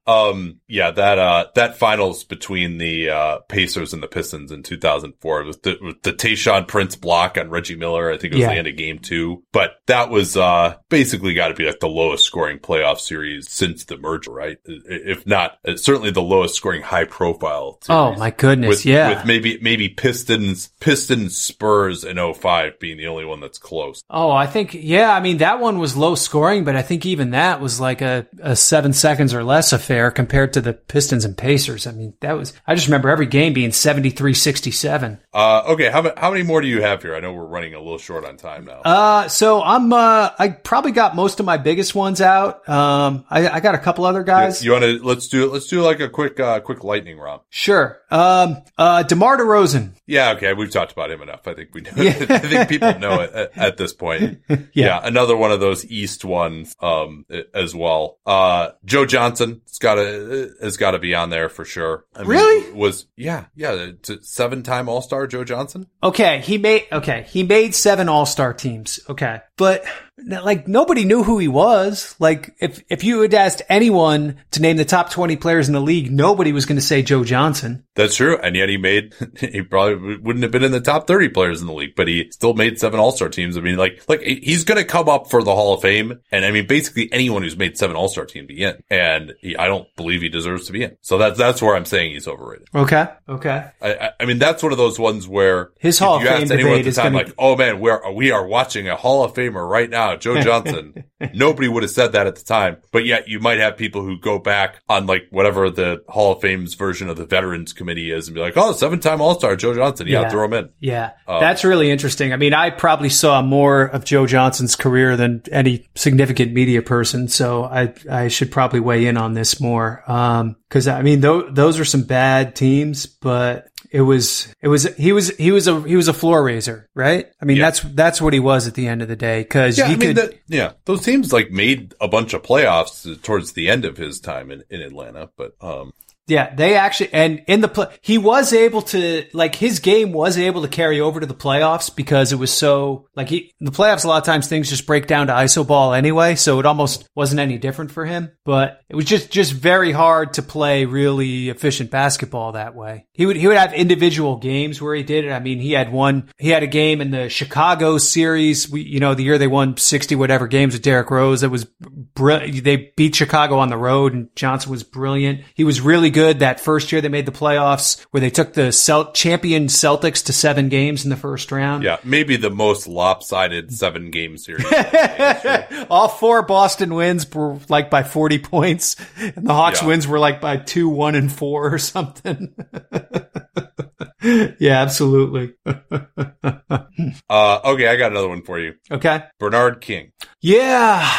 Um, yeah, that uh that finals between the uh Pacers and the Pistons in 2004 with the with the Tayshaun Prince block on Reggie Miller. I think it was Yeah. the end of game two, but that was uh basically got to be like the lowest scoring playoff series since the merger, right? If not, certainly the lowest scoring high profile. Oh my goodness. With, yeah. with maybe maybe maybe Pistons Pistons Spurs in 05 being the only one that's close. Oh, I think, yeah, I mean, that one was low scoring, but I think even that was like a, a seven seconds or less affair compared to the Pistons and Pacers. I mean, that was, I just remember every game being 73 67. Uh, okay, how, how many more do you have here? I know we're running a little short on time now. Uh, so I'm, uh, I probably got most of my biggest ones out. Um, I, I got a couple other guys. You want to let's do let's do like a quick uh quick lightning round. Sure. Um, uh, DeMar DeRozan. Yeah, okay, we've talked about him enough. I think we know. I think people know it at, at this point. Yeah. another one of those East ones um as well. Uh Joe Johnson has got to has got to be on there for sure. I mean, Really? Was yeah, yeah, seven time All-Star Joe Johnson? Okay, he made okay, he made seven all-star teams. Okay. But like nobody knew who he was. Like if if you had asked anyone to name the top 20 players in the league, nobody was going to say Joe Johnson. That's true. And yet he made, he probably wouldn't have been in the top 30 players in the league, but he still made seven All-Star teams. I mean, like, like he's going to come up for the Hall of Fame. And I mean, basically anyone who's made seven All-Star team be in. And he, I don't believe he deserves to be in. So that's, that's where I'm saying he's overrated. Okay. Okay. I, I, I mean, that's one of those ones where His if Hall of you Fame asked anyone debate at the is time, gonna- like, oh man, we're, we are watching a Hall of Famer right now, Joe Johnson. Nobody would have said that at the time, but yet you might have people who go back on like whatever the Hall of Fame's version of the Veterans Committee is and be like, oh, seven time All Star Joe Johnson. Yeah, Yeah. throw him in. Yeah. That's really interesting. I mean, I probably saw more of Joe Johnson's career than any significant media person, so I I should probably weigh in on this more. Um cuz I mean, tho- those are some bad teams, but it was it was he was he was a he was a floor raiser, right? I mean, Yeah. that's that's what he was at the end of the day cuz Yeah, I mean, could that, yeah, those teams like made a bunch of playoffs towards the end of his time in, in Atlanta, but, um, Yeah, they actually, and in the play, he was able to, like, his game was able to carry over to the playoffs because it was so, like, he, the playoffs, a lot of times things just break down to ISO ball anyway, so it almost wasn't any different for him, but it was just, just very hard to play really efficient basketball that way. He would, he would have individual games where he did it. I mean, he had one, he had a game in the Chicago series, we, you know, the year they won 60 whatever games with Derrick Rose. It was, br- they beat Chicago on the road and Johnson was brilliant. He was really good that first year they made the playoffs where they took the Celt- champion Celtics to seven games in the first round. yeah, maybe the most lopsided seven game series. All four Boston wins were like by 40 points and the Hawks Yeah. wins were like by two, one and four or something. yeah, absolutely. uh, okay, I got another one for you. okay. Bernard King. Yeah.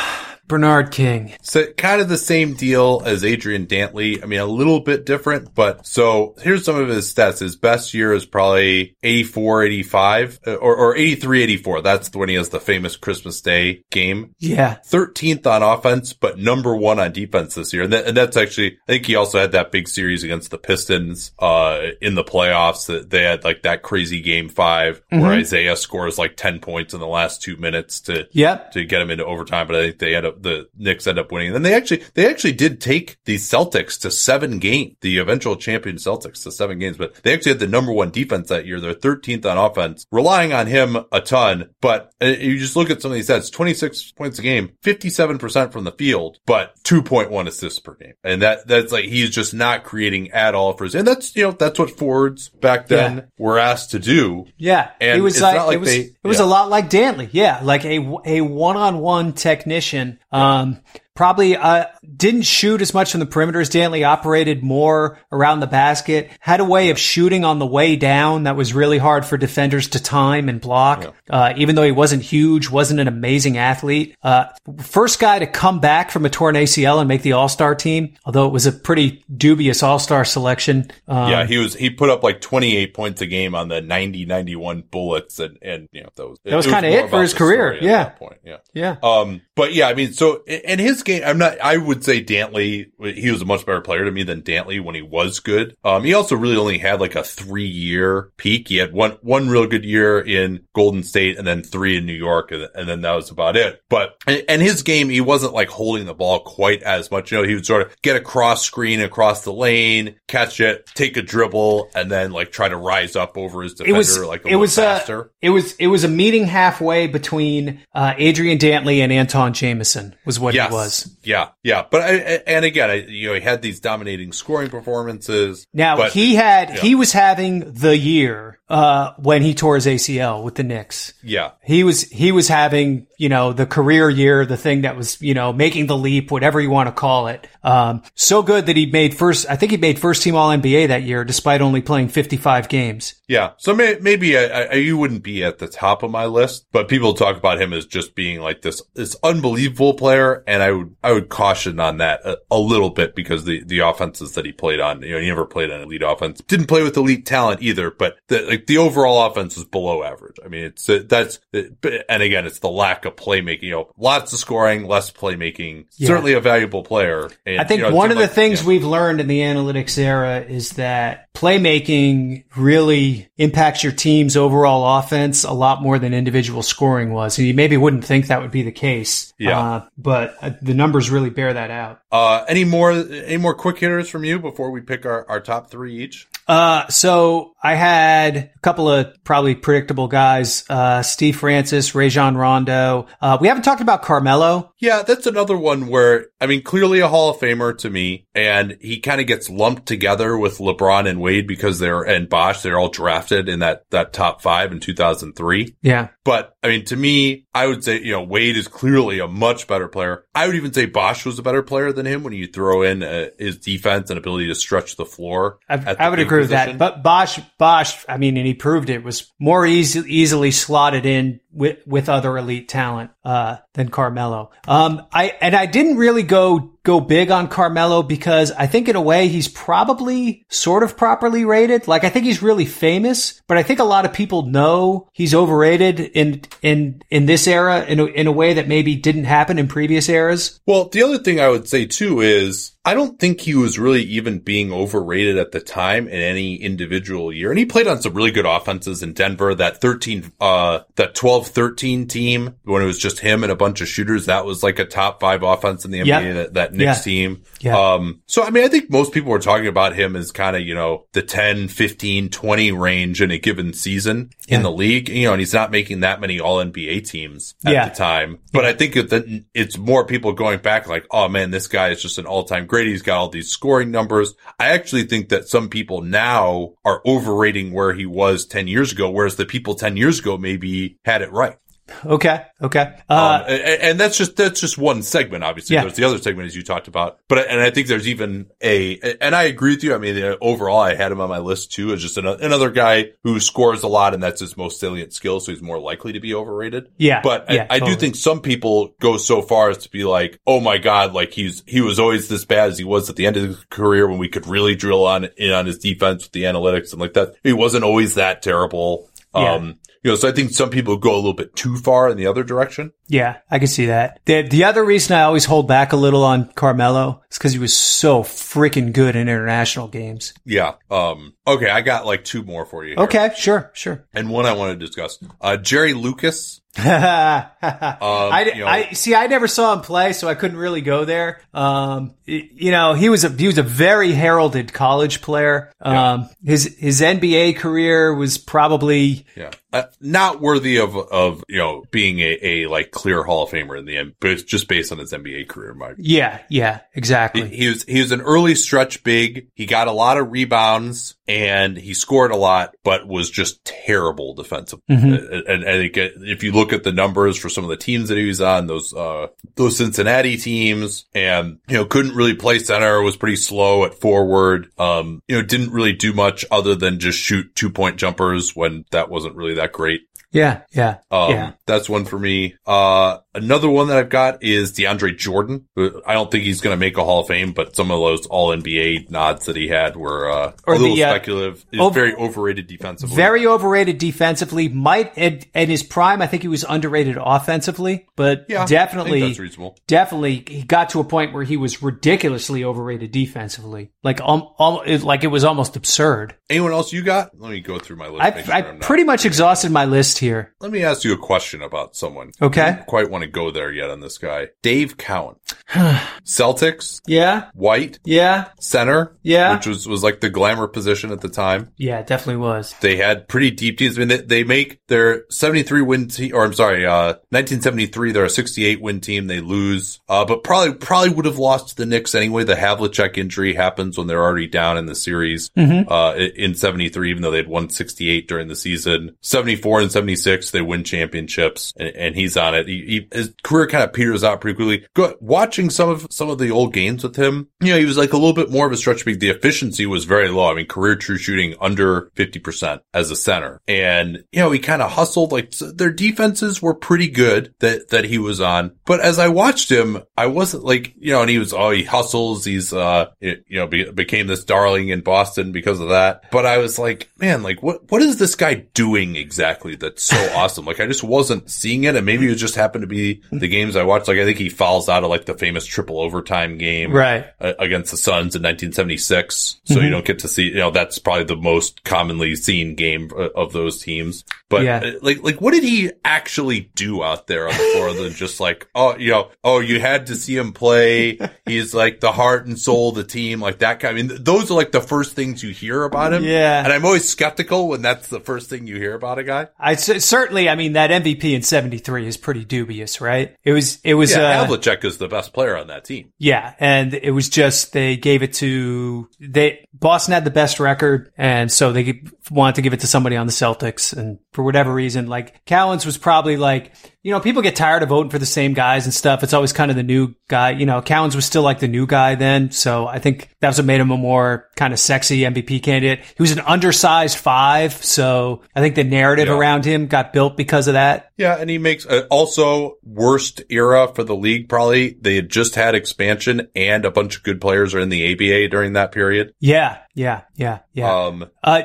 Bernard King. So kind of the same deal as Adrian Dantley. I mean, a little bit different, but so here's some of his stats. His best year is probably 84, 85 uh, or, or 83, 84. That's when he has the famous Christmas Day game. Yeah. 13th on offense, but number one on defense this year. And, that, and that's actually, I think he also had that big series against the Pistons, uh, in the playoffs that they had like that crazy game 5 where Isiah scores like 10 points in the last two minutes to, Yep. to get him into overtime. But I think they had a, the Knicks end up winning. And then they actually, they actually did take the Celtics to seven games, the eventual champion Celtics to seven games, but they actually had the number one defense that year. They're 13th on offense, relying on him a ton. But uh, you just look at some of these stats, 26 points a game, 57% from the field, but 2.1 assists per game. And that, that's like, he's just not creating at all for his, and that's, you know, that's what forwards back then Yeah. were asked to do. Yeah, And it was like, not like it was they- it was yeah. a lot like Dantley. Yeah, like a a one on one technician. Um, probably uh didn't shoot as much from the perimeter as Dantley. Operated more around the basket. Had a way of shooting on the way down that was really hard for defenders to time and block. Uh, even though he wasn't huge, wasn't an amazing athlete. Uh, first guy to come back from a torn ACL and make the All Star team. Although it was a pretty dubious All Star selection. Um, yeah, he was, he put up like 28 points a game on the 90, 91 bullets. And, and, you know, that was, That was kinda more it for his career. Yeah. point. Yeah. yeah. Um, but yeah, I mean, so in his game, I'm not, I would say Dantley, he was a much better player to me than Dantley when he was good. Um, he also really only had like a three year peak. He had one, one real good year in Golden State and then three in New York. And, and then that was about it. But, and and his game, he wasn't like holding the ball quite as much. You know, he would sort of get a cross screen across the lane, catch it, take a dribble, and then like try to rise up over his defender it was like a it was faster. uh, it was it was a meeting halfway between uh, Adrian Dantley and Antawn Jamison was what Yes. he was. Yeah, yeah. But I, I- and again, I, you know, he had these dominating scoring performances. Now but, he had yeah. he was having the year uh, when he tore his ACL with the Knicks. yeah, He was he was having you know the career year, the thing that was you know making the leap, whatever you want to call it. Um, so good that he made first. I think he made first team All NBA that year, despite only playing fifty five games. yeah. So may, maybe I, I, you wouldn't be at the top of my list, but people talk about him as just being like this this unbelievable player, and I would I would caution on that a, a little bit because the the offenses that he played on, you know, he never played on elite offense, didn't play with elite talent either, but the like the overall offense was below average. I mean, it's uh, that's and again, it's the lack of playmaking. You know, lots of scoring, less playmaking. Yeah. Certainly a valuable player. And, I think you know, one of seemed the things yeah. we've learned in the analytics era is that playmaking really impacts your team's overall offense a lot more than individual scoring was. And you maybe wouldn't think that would be the case. Yeah. Uh, but uh, the numbers really bear that out. Uh, any more, any more quick hitters from you before we pick our, our top three each? Uh, so I had a couple of probably predictable guys, uh, Steve Francis, Rajon Rondo. Uh, we haven't talked about Carmelo. Yeah, that's another one where, I mean, clearly a Hall of Famer to me, and he kind of gets lumped together with LeBron and Wade because they're, and Bosh, they're all drafted in that, that top five in 2003. Yeah. But I mean, to me, I would say, you know, Wade is clearly a much better player. I would even say Bosh was a better player than him when you throw in uh, his defense and ability to stretch the floor. I, the I would agree with that. But Bosh, Bosh, I mean, and he proved it was more easy, easily slotted in with, with other elite talent, uh, than Carmelo. Um, I, and I didn't really go, go big on Carmelo because I think in a way he's probably sort of properly rated. Like I think he's really famous, but I think a lot of people know he's overrated in, in, in this era in a, in a way that maybe didn't happen in previous eras. Well, the other thing I would say too is I don't think he was really even being overrated at the time in any individual year. And he played on some really good offenses in Denver. That 13, uh, that 12-13 team when it was just him and a bunch of shooters, that was like a top five offense in the NBA, Yeah. that, that Knicks Yeah. team. Yeah. Um, so I mean, I think most people were talking about him as kind of, you know, the 10, 15, 20 range in a given season in the league, you know, and he's not making that many all NBA teams at Yeah. the time. But I think that it's more people going back like, oh man, this guy is just an all time great. He's got all these scoring numbers. I actually think that some people now are overrating where he was 10 years ago, whereas the people 10 years ago maybe had it right. Okay. Okay. Um, Uh, and, and that's just that's just one segment. Obviously, Yeah. there's the other segment as you talked about. But and I think there's even a and I agree with you. I mean, overall, I had him on my list too as just an, another guy who scores a lot, and that's his most salient skill, so he's more likely to be overrated. Yeah, but yeah, I, I do think some people go so far as to be like, "Oh my god, like he's he was always this bad as he was at the end of his career when we could really drill on in on his defense with the analytics and like that. He wasn't always that terrible." Yeah. Um, you know, so I think some people go a little bit too far in the other direction. Yeah, I can see that. The the other reason I always hold back a little on Carmelo is because he was so freaking good in international games. Yeah. Um, okay. I got like two more for you. here. Okay, sure, sure. And one I want to discuss. Uh, Jerry Lucas I, you know- I see. I never saw him play, so I couldn't really go there. Um, you know, he was a he was a very heralded college player. Um, his his NBA career was probably Yeah. Uh, not worthy of, of, you know, being a, a like clear Hall of Famer in the end, but it's just based on his NBA career, Mike. yeah, yeah, exactly. He was he was an early stretch big. He got a lot of rebounds and he scored a lot, but was just terrible defensively. Mm-hmm. And, and I think if you look at the numbers for some of the teams that he was on, those uh those Cincinnati teams, and you know couldn't really play center, was pretty slow at forward. Um, you know didn't really do much other than just shoot two point jumpers when that wasn't really that great. Yeah, yeah, Um, yeah. that's one for me. Uh, another one that I've got is DeAndre Jordan. I don't think he's going to make a Hall of Fame, but some of those all NBA nods that he had were, uh, a little the, uh, speculative. He's over- very overrated defensively. Very overrated defensively. Might at, at his prime, I think he was underrated offensively, but yeah, definitely, that's reasonable. definitely, he got to a point where he was ridiculously overrated defensively. Like, um, um, it, like it was almost absurd. Anyone else you got? Let me go through my list. I, sure I pretty much exhausted my list here. Let me ask you a question about someone. Okay. I don't quite want to go there yet on this guy. Dave Cowens. Celtics, Yeah, White, yeah, center. Yeah. Which was, was like the glamour position at the time. yeah. it Definitely was. They had pretty deep teams. I mean, they, they make their 73 win team, or I'm sorry, uh, 1973, they're a 68 win team. They lose, uh, but probably, probably would have lost to the Knicks anyway. The Havlicek injury happens when they're already down in the series, uh, in 73, even though they had won 68 during the season. 74 and 76, they win championships and, and he's on it. He, he, his career kind of peters out pretty quickly. Go, watching some of, some of the old games with him, you know, he was like a little bit more of a stretch big. The efficiency was very low. I mean, career true shooting under 50% as a center. And, you know, he kind of hustled, like their defenses were pretty good that, that he was on. But as I watched him, I wasn't like, you know, and he was, oh, he hustles. He's, uh, it, you know, be, became this darling in Boston because of that. But I was like, man, like what, what is this guy doing exactly that's so awesome? Like I just wasn't seeing it. And maybe it just happened to be the games I watched. Like I think he fouls out of like the famous triple overtime game Right. uh, against the Suns in 1976. So you don't get to see, you know, that's probably the most commonly seen game uh, of those teams. But Yeah. uh, like, like what did he actually do out there on the floor other than just like, oh, you know, oh, you had to see him play. He's like the heart and soul of the team, like that kind. I mean, th- those are like the first things you hear about him. Yeah. And I'm always skeptical when that's the first thing you hear about a guy. I certainly, I mean, that MVP in '73 is pretty dubious, right? It was, it was, Yeah, uh, Havlicek is the best player on that team. yeah, and it was just they gave it to they Boston had the best record, and so they wanted to give it to somebody on the Celtics, and for whatever reason, like Cowens was probably like, you know, people get tired of voting for the same guys and stuff. It's always kind of the new guy, you know. Cowens was still like the new guy then, so I think that's what made him a more kind of sexy MVP candidate. He was an undersized five, so I think the narrative Yeah. around him got built because of that. Yeah, and he makes uh, also worst era for the league. Probably they had just had expansion, and a bunch of good players are in the ABA during that period. Yeah, yeah, yeah, yeah. Um, Uh,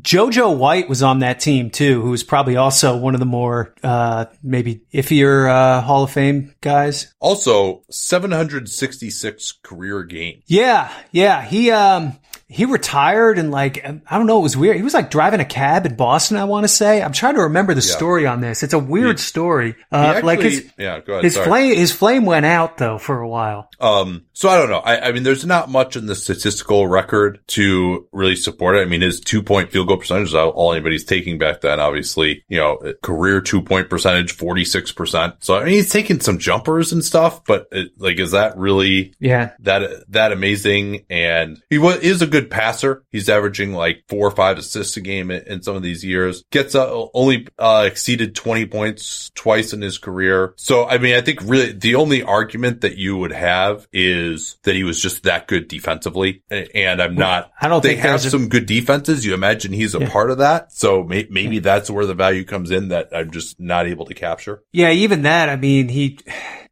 JoJo White was on that team too, who was probably also one of the more uh, maybe iffier uh, Hall of Fame guys. also, 766 career games. Yeah, yeah. He um he retired and like I don't know, it was weird. He was like driving a cab in Boston. I want to say. I'm trying to remember the story on this. It's a weird story. He Uh, actually- like his yeah, go ahead. his sorry. flame his flame went out though for a while. Um, so I don't know. I, I mean, there's not much in the statistical record to really support it. I mean, his two point field goal percentage is all, anybody's taking back then, obviously, you know, career two point percentage, 46%. So I mean, he's taking some jumpers and stuff, but it, like, is that really Yeah, that, that amazing? And he was, is a good passer. He's averaging like four or five assists a game in, in some of these years. Gets uh, only, uh, exceeded 20 points twice in his career. So, I mean, I think really the only argument that you would have is that he was just that good defensively. And I'm not, I don't they think have there's a- some good defenses. You imagine he's a part of that. So may, maybe that's where the value comes in that I'm just not able to capture. yeah. Even that. I mean, he.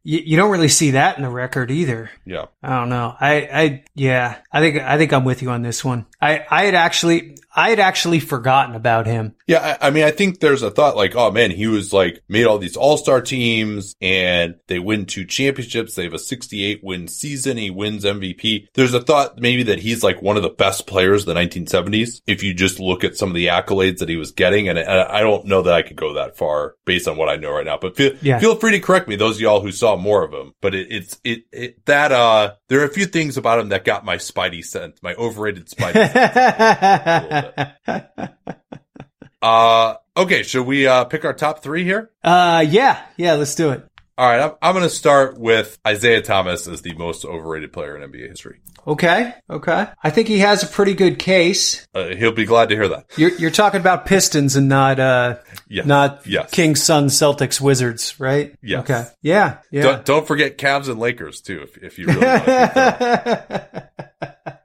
You, you don't really see that in the record either. Yeah. I don't know. I, I, yeah, I think, I think I'm with you on this one. I, I had actually, I had actually forgotten about him. Yeah, I, I mean, I think there's a thought like, oh man, he was like made all these all star teams and they win two championships. They have a 68 win season. He wins MVP. There's a thought maybe that he's like one of the best players of the 1970s. If you just look at some of the accolades that he was getting, and, and I don't know that I could go that far based on what I know right now, but feel, Yeah. feel free to correct me, those of y'all who saw more of him. But it, it's, it, it, that, uh, there are a few things about him that got my spidey sense, my overrated spidey sense. Uh, okay. Should we, uh, pick our top three here? uh, yeah, yeah, let's do it. All right. I'm, I'm going to start with Isiah Thomas as the most overrated player in NBA history. Okay, okay. I think he has a pretty good case. Uh, he'll be glad to hear that. You're you're talking about Pistons and not uh Yes. not Yes. Kings, Suns, Celtics, Wizards, right? Yeah. Okay. Yeah. Yeah. Don't, don't forget Cavs and Lakers too, if, if you really want to.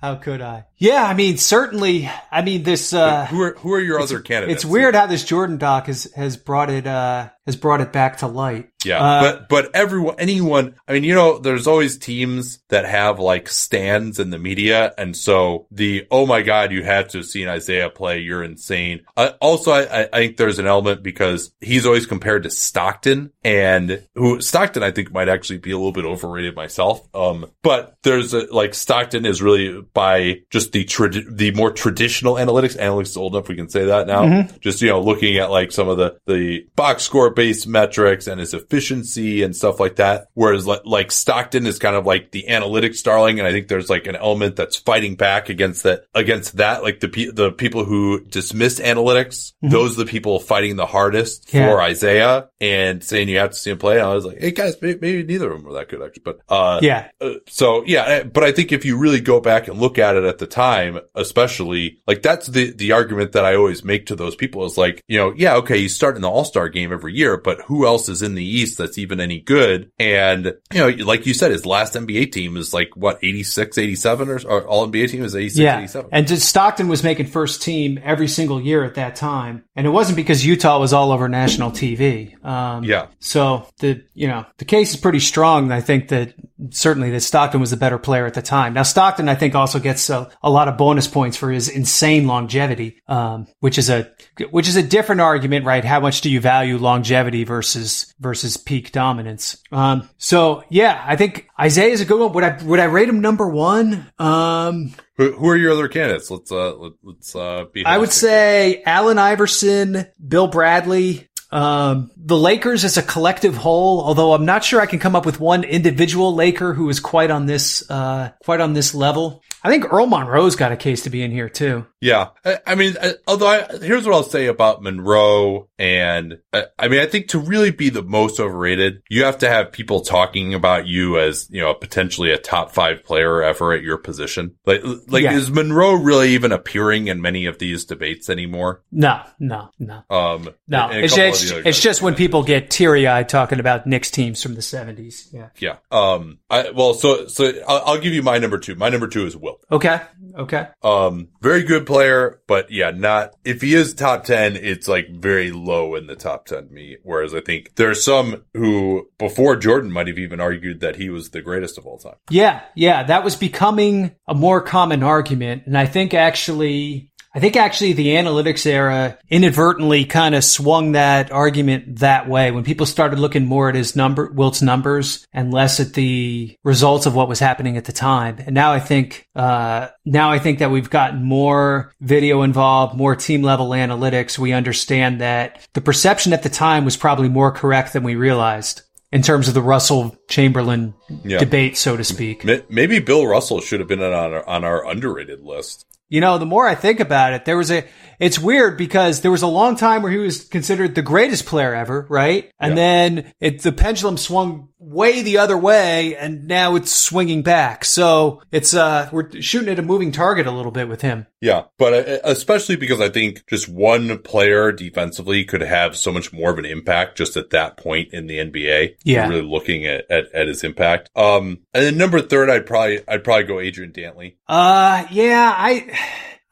How could I? Yeah, I mean, certainly. I mean, this. Uh, who are who are your other candidates? it's weird how this Jordan doc has has brought it uh has brought it back to light. Yeah, Uh, but but everyone, anyone. I mean, you know, there's always teams that have like stands in the media, and so the oh my god, you had to have seen Isiah play. You're insane. Uh, also, I, I think there's an element because he's always compared to Stockton, and who Stockton I think might actually be a little bit overrated myself. Um, but there's a, like Stockton is really by just the trad- the more traditional analytics. Analytics is old enough we can say that now. Just you know, looking at like some of the the box score based metrics and his efficiency and stuff like that. Whereas like, like Stockton is kind of like the analytics darling, and I think there's like an element that's fighting back against that against that. Like the pe- the people who dismiss analytics, those are the people fighting the hardest Yeah. for Isiah and saying you have to see him play. And I was like, hey guys, maybe, maybe neither of them were that good actually, but uh, Yeah. uh, so yeah, uh, but I think if you really go back and look at it at the time, especially like that's the the argument that I always make to those people is like, you know, yeah, okay, you start in the All Star game every year, but who else is in the East that's even any good? And you know, like you said, his last NBA team is like what 86, 87 or, or All NBA team is 86, Yeah. 87. And Stockton was making first team every single year at that time. And it wasn't because Utah was all over national TV. Um, Yeah. So the, you know, the case is pretty strong. I think that certainly that Stockton was the better player at the time. Now Stockton, I think also gets a, a lot of bonus points for his insane longevity, um, which is a, which is a different argument, right? How much do you value longevity versus, versus peak dominance? Um, so yeah, I think Isiah is a good one. Would I, would I rate him number one? Um, Who, who are your other candidates? Let's uh let, let's uh be. I would say Allen Iverson, Bill Bradley, um, the Lakers as a collective whole. Although I'm not sure I can come up with one individual Laker who is quite on this, uh, quite on this level. I think Earl Monroe's got a case to be in here too. Yeah, I, I mean, I, although I, here's what I'll say about Monroe, and I, mean, I think to really be the most overrated, you have to have people talking about you as you know potentially a top five player ever at your position. Like, like Yeah. is Monroe really even appearing in many of these debates anymore? No, no, no. Um, No, it's, it's just when people get teary eyed talking about Knicks teams from the 70s. Yeah. yeah. Um, I well, so so I'll, I'll give you my number two. My number two is Wilt. Okay. Okay. Um, very good player, but yeah, not, if he is top 10, it's like very low in the top 10 me. Whereas I think there are some who before Jordan might have even argued that he was the greatest of all time. Yeah, yeah, that was becoming a more common argument. And I think actually, I think actually the analytics era inadvertently kind of swung that argument that way when people started looking more at his number, Wilt's numbers and less at the results of what was happening at the time. And now I think, uh, now I think that we've gotten more video involved, more team level analytics. We understand that the perception at the time was probably more correct than we realized in terms of the Russell Chamberlain Yeah. debate, so to speak. Maybe Bill Russell should have been on our, on our underrated list. You know, the more I think about it, there was a, it's weird because there was a long time where he was considered the greatest player ever, right? And Yeah. then it, the pendulum swung way the other way and now it's swinging back. So it's, uh, we're shooting at a moving target a little bit with him. Yeah, but uh, especially because I think just one player defensively could have so much more of an impact just at that point in the NBA. Yeah. really looking at, at, at his impact. Um, and then number third, I'd probably I'd probably go Adrian Dantley. Uh, yeah, I,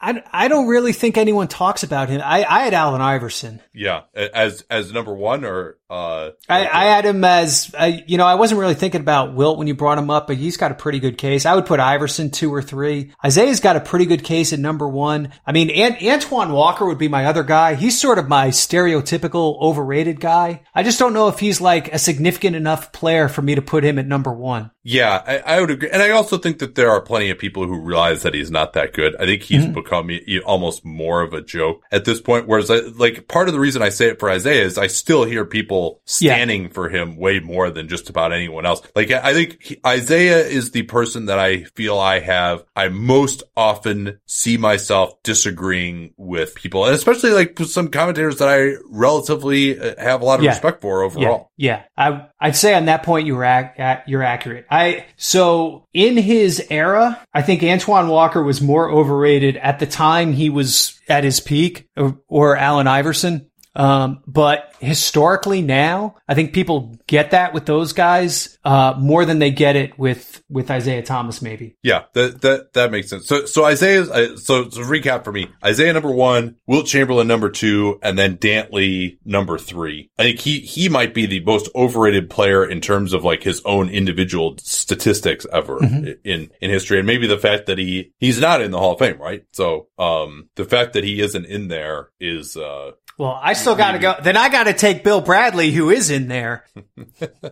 I, I don't really think anyone talks about him. I, I had Allen Iverson. Yeah, as as number one or uh, I, I had him as I, you know I wasn't really thinking about Wilt when you brought him up, but he's got a pretty good case. I would put Iverson two or three. Isiah's got a pretty good case at number one. I mean, Ant- Antoine Walker would be my other guy. He's sort of my stereotypical overrated guy. I just don't know if he's like a significant enough player for me to put him at number one. Yeah, I, I, would agree, and I also think that there are plenty of people who realize that he's not that good. I think he's mm-hmm. become almost more of a joke at this point. Whereas, I, like, part of the reason I say it for Isiah is I still hear people standing yeah. for him way more than just about anyone else. Like, I think he, Isiah is the person that I feel I have I most often see myself disagreeing with people, and especially like some commentators that I relatively uh, have a lot of yeah. respect for overall. Yeah, yeah. I I'd say on that point you were ac- you're accurate. I so in his era, I think Antoine Walker was more overrated at the time he was at his peak, or, or Allen Iverson. Um, but historically now, I think people get that with those guys, uh, more than they get it with, with Isiah Thomas, maybe. Yeah, that, that, that makes sense. So, so Isiah, uh, so, so recap for me, Isiah number one, Wilt Chamberlain number two, and then Dantley number three. I think he, he might be the most overrated player in terms of like his own individual statistics ever mm-hmm. in, in history. And maybe the fact that he, he's not in the Hall of Fame, right? So, um, the fact that he isn't in there is, uh, well, I still got to go. Then I got to take Bill Bradley, who is in there.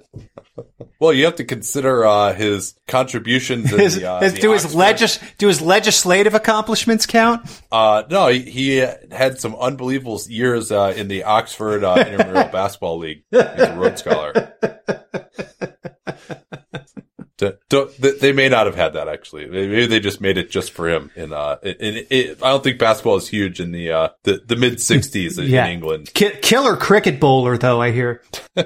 well, you have to consider uh, his contributions. His, the, uh, his, do his legis do his legislative accomplishments count? Uh, no, he, he, had some unbelievable years uh, in the Oxford uh, Intramural Basketball League. He's a Rhodes Scholar. They may not have had that actually. Maybe they just made it just for him. In uh, I don't think basketball is huge in the uh the, the mid '60s in, yeah. in England. K- killer cricket bowler though, I hear.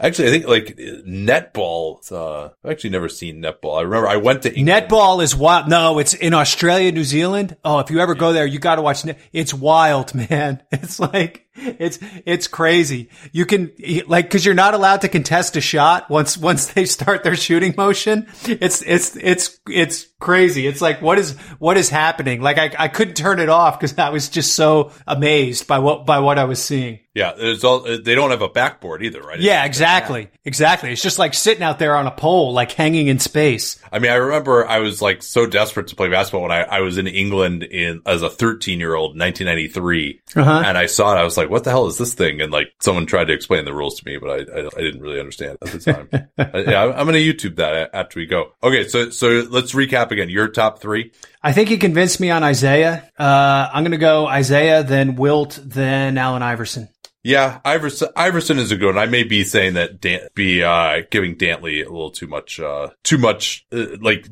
actually, I think like netball. Uh, I've actually never seen netball. I remember I went to England. netball is wild. No, it's in Australia, New Zealand. Oh, if you ever go there, you got to watch. Net- it's wild, man. It's like it's it's crazy. You can like because you're not allowed to contest a shot once once they start their shooting motion. It's it's it's it's crazy. It's like what is what is happening? Like I I couldn't turn it off because I was just so amazed by what by what I was seeing. Yeah, there's all they don't have a backboard either, right? Yeah, exactly, exactly. It's just like sitting out there on a pole, like hanging in space. I mean, I remember I was like so desperate to play basketball when I, I was in England in as a 13 year old, 1993, uh-huh. and I saw it. I was like, "What the hell is this thing?" And like someone tried to explain the rules to me, but I I, I didn't really understand at the time. yeah, I'm going to YouTube that after we go. Okay, so so let's recap again. Your top three. I think you convinced me on Isiah. Uh, I'm going to go Isiah, then Wilt, then Allen Iverson. Yeah, Iverson, Iverson is a good one. I may be saying that Dan, be uh, giving Dantley a little too much, uh, too much. Uh, like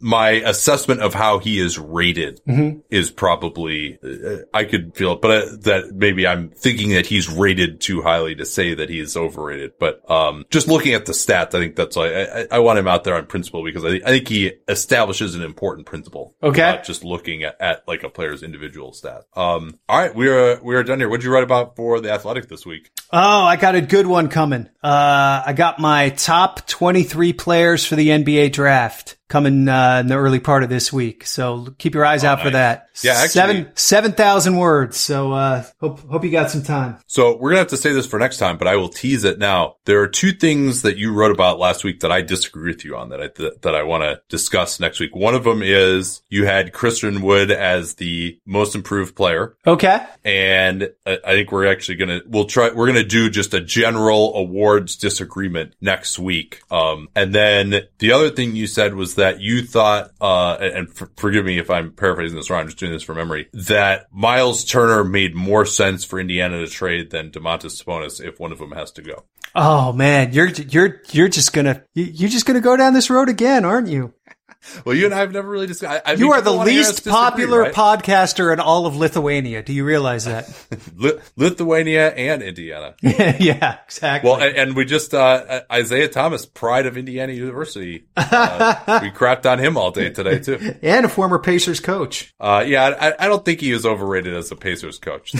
my assessment of how he is rated mm-hmm. is probably uh, I could feel it, but uh, that maybe I'm thinking that he's rated too highly to say that he is overrated. But um, just looking at the stats, I think that's why I, I, want him out there on principle because I, I think he establishes an important principle. Okay, just looking at, at like a player's individual stat. Um, all right, we are we are done here. What did you write about for the Athletic this week? Oh, I got a good one coming. Uh, I got my top 23 players for the NBA draft coming uh, in the early part of this week. So keep your eyes oh, out nice. for that. Yeah, actually, seven seven thousand words. So uh, hope hope you got some time. So we're gonna have to say this for next time, but I will tease it now. There are two things that you wrote about last week that I disagree with you on that I th- that I want to discuss next week. One of them is you had Christian Wood as the most improved player. Okay, and I, I think we're actually gonna we'll try we're gonna do just a general awards disagreement next week. Um, and then the other thing you said was that you thought, uh, and f- forgive me if I'm paraphrasing this wrong, I'm just doing this from memory, that Myles Turner made more sense for Indiana to trade than Domantas Sabonis if one of them has to go. Oh man, you're you're you're just gonna you're just gonna go down this road again, aren't you? Well, you and I have never really discussed. I, I you mean, are the least popular right? podcaster in all of Lithuania. Do you realize that? Lithuania and Indiana. yeah, exactly. Well, and, and we just uh, Isiah Thomas, pride of Indiana University. Uh, we crapped on him all day today too, and a former Pacers coach. Uh, yeah, I, I, don't think he is overrated as a Pacers coach.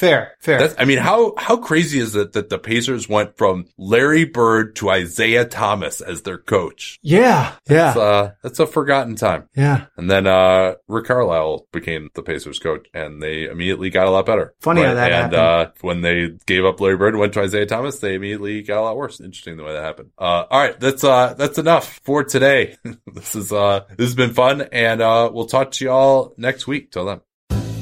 Fair, fair. That's, I mean, how, how crazy is it that the Pacers went from Larry Bird to Isiah Thomas as their coach? yeah, yeah, uh, that's a forgotten time. yeah. And then, uh, Rick Carlisle became the Pacers coach and they immediately got a lot better. Funny how that and, happened. uh, when they gave up Larry Bird and went to Isiah Thomas, they immediately got a lot worse. Interesting the way that happened. Uh, all right. That's, uh, that's enough for today. this is, uh, this has been fun and, uh, we'll talk to y'all next week. Till then.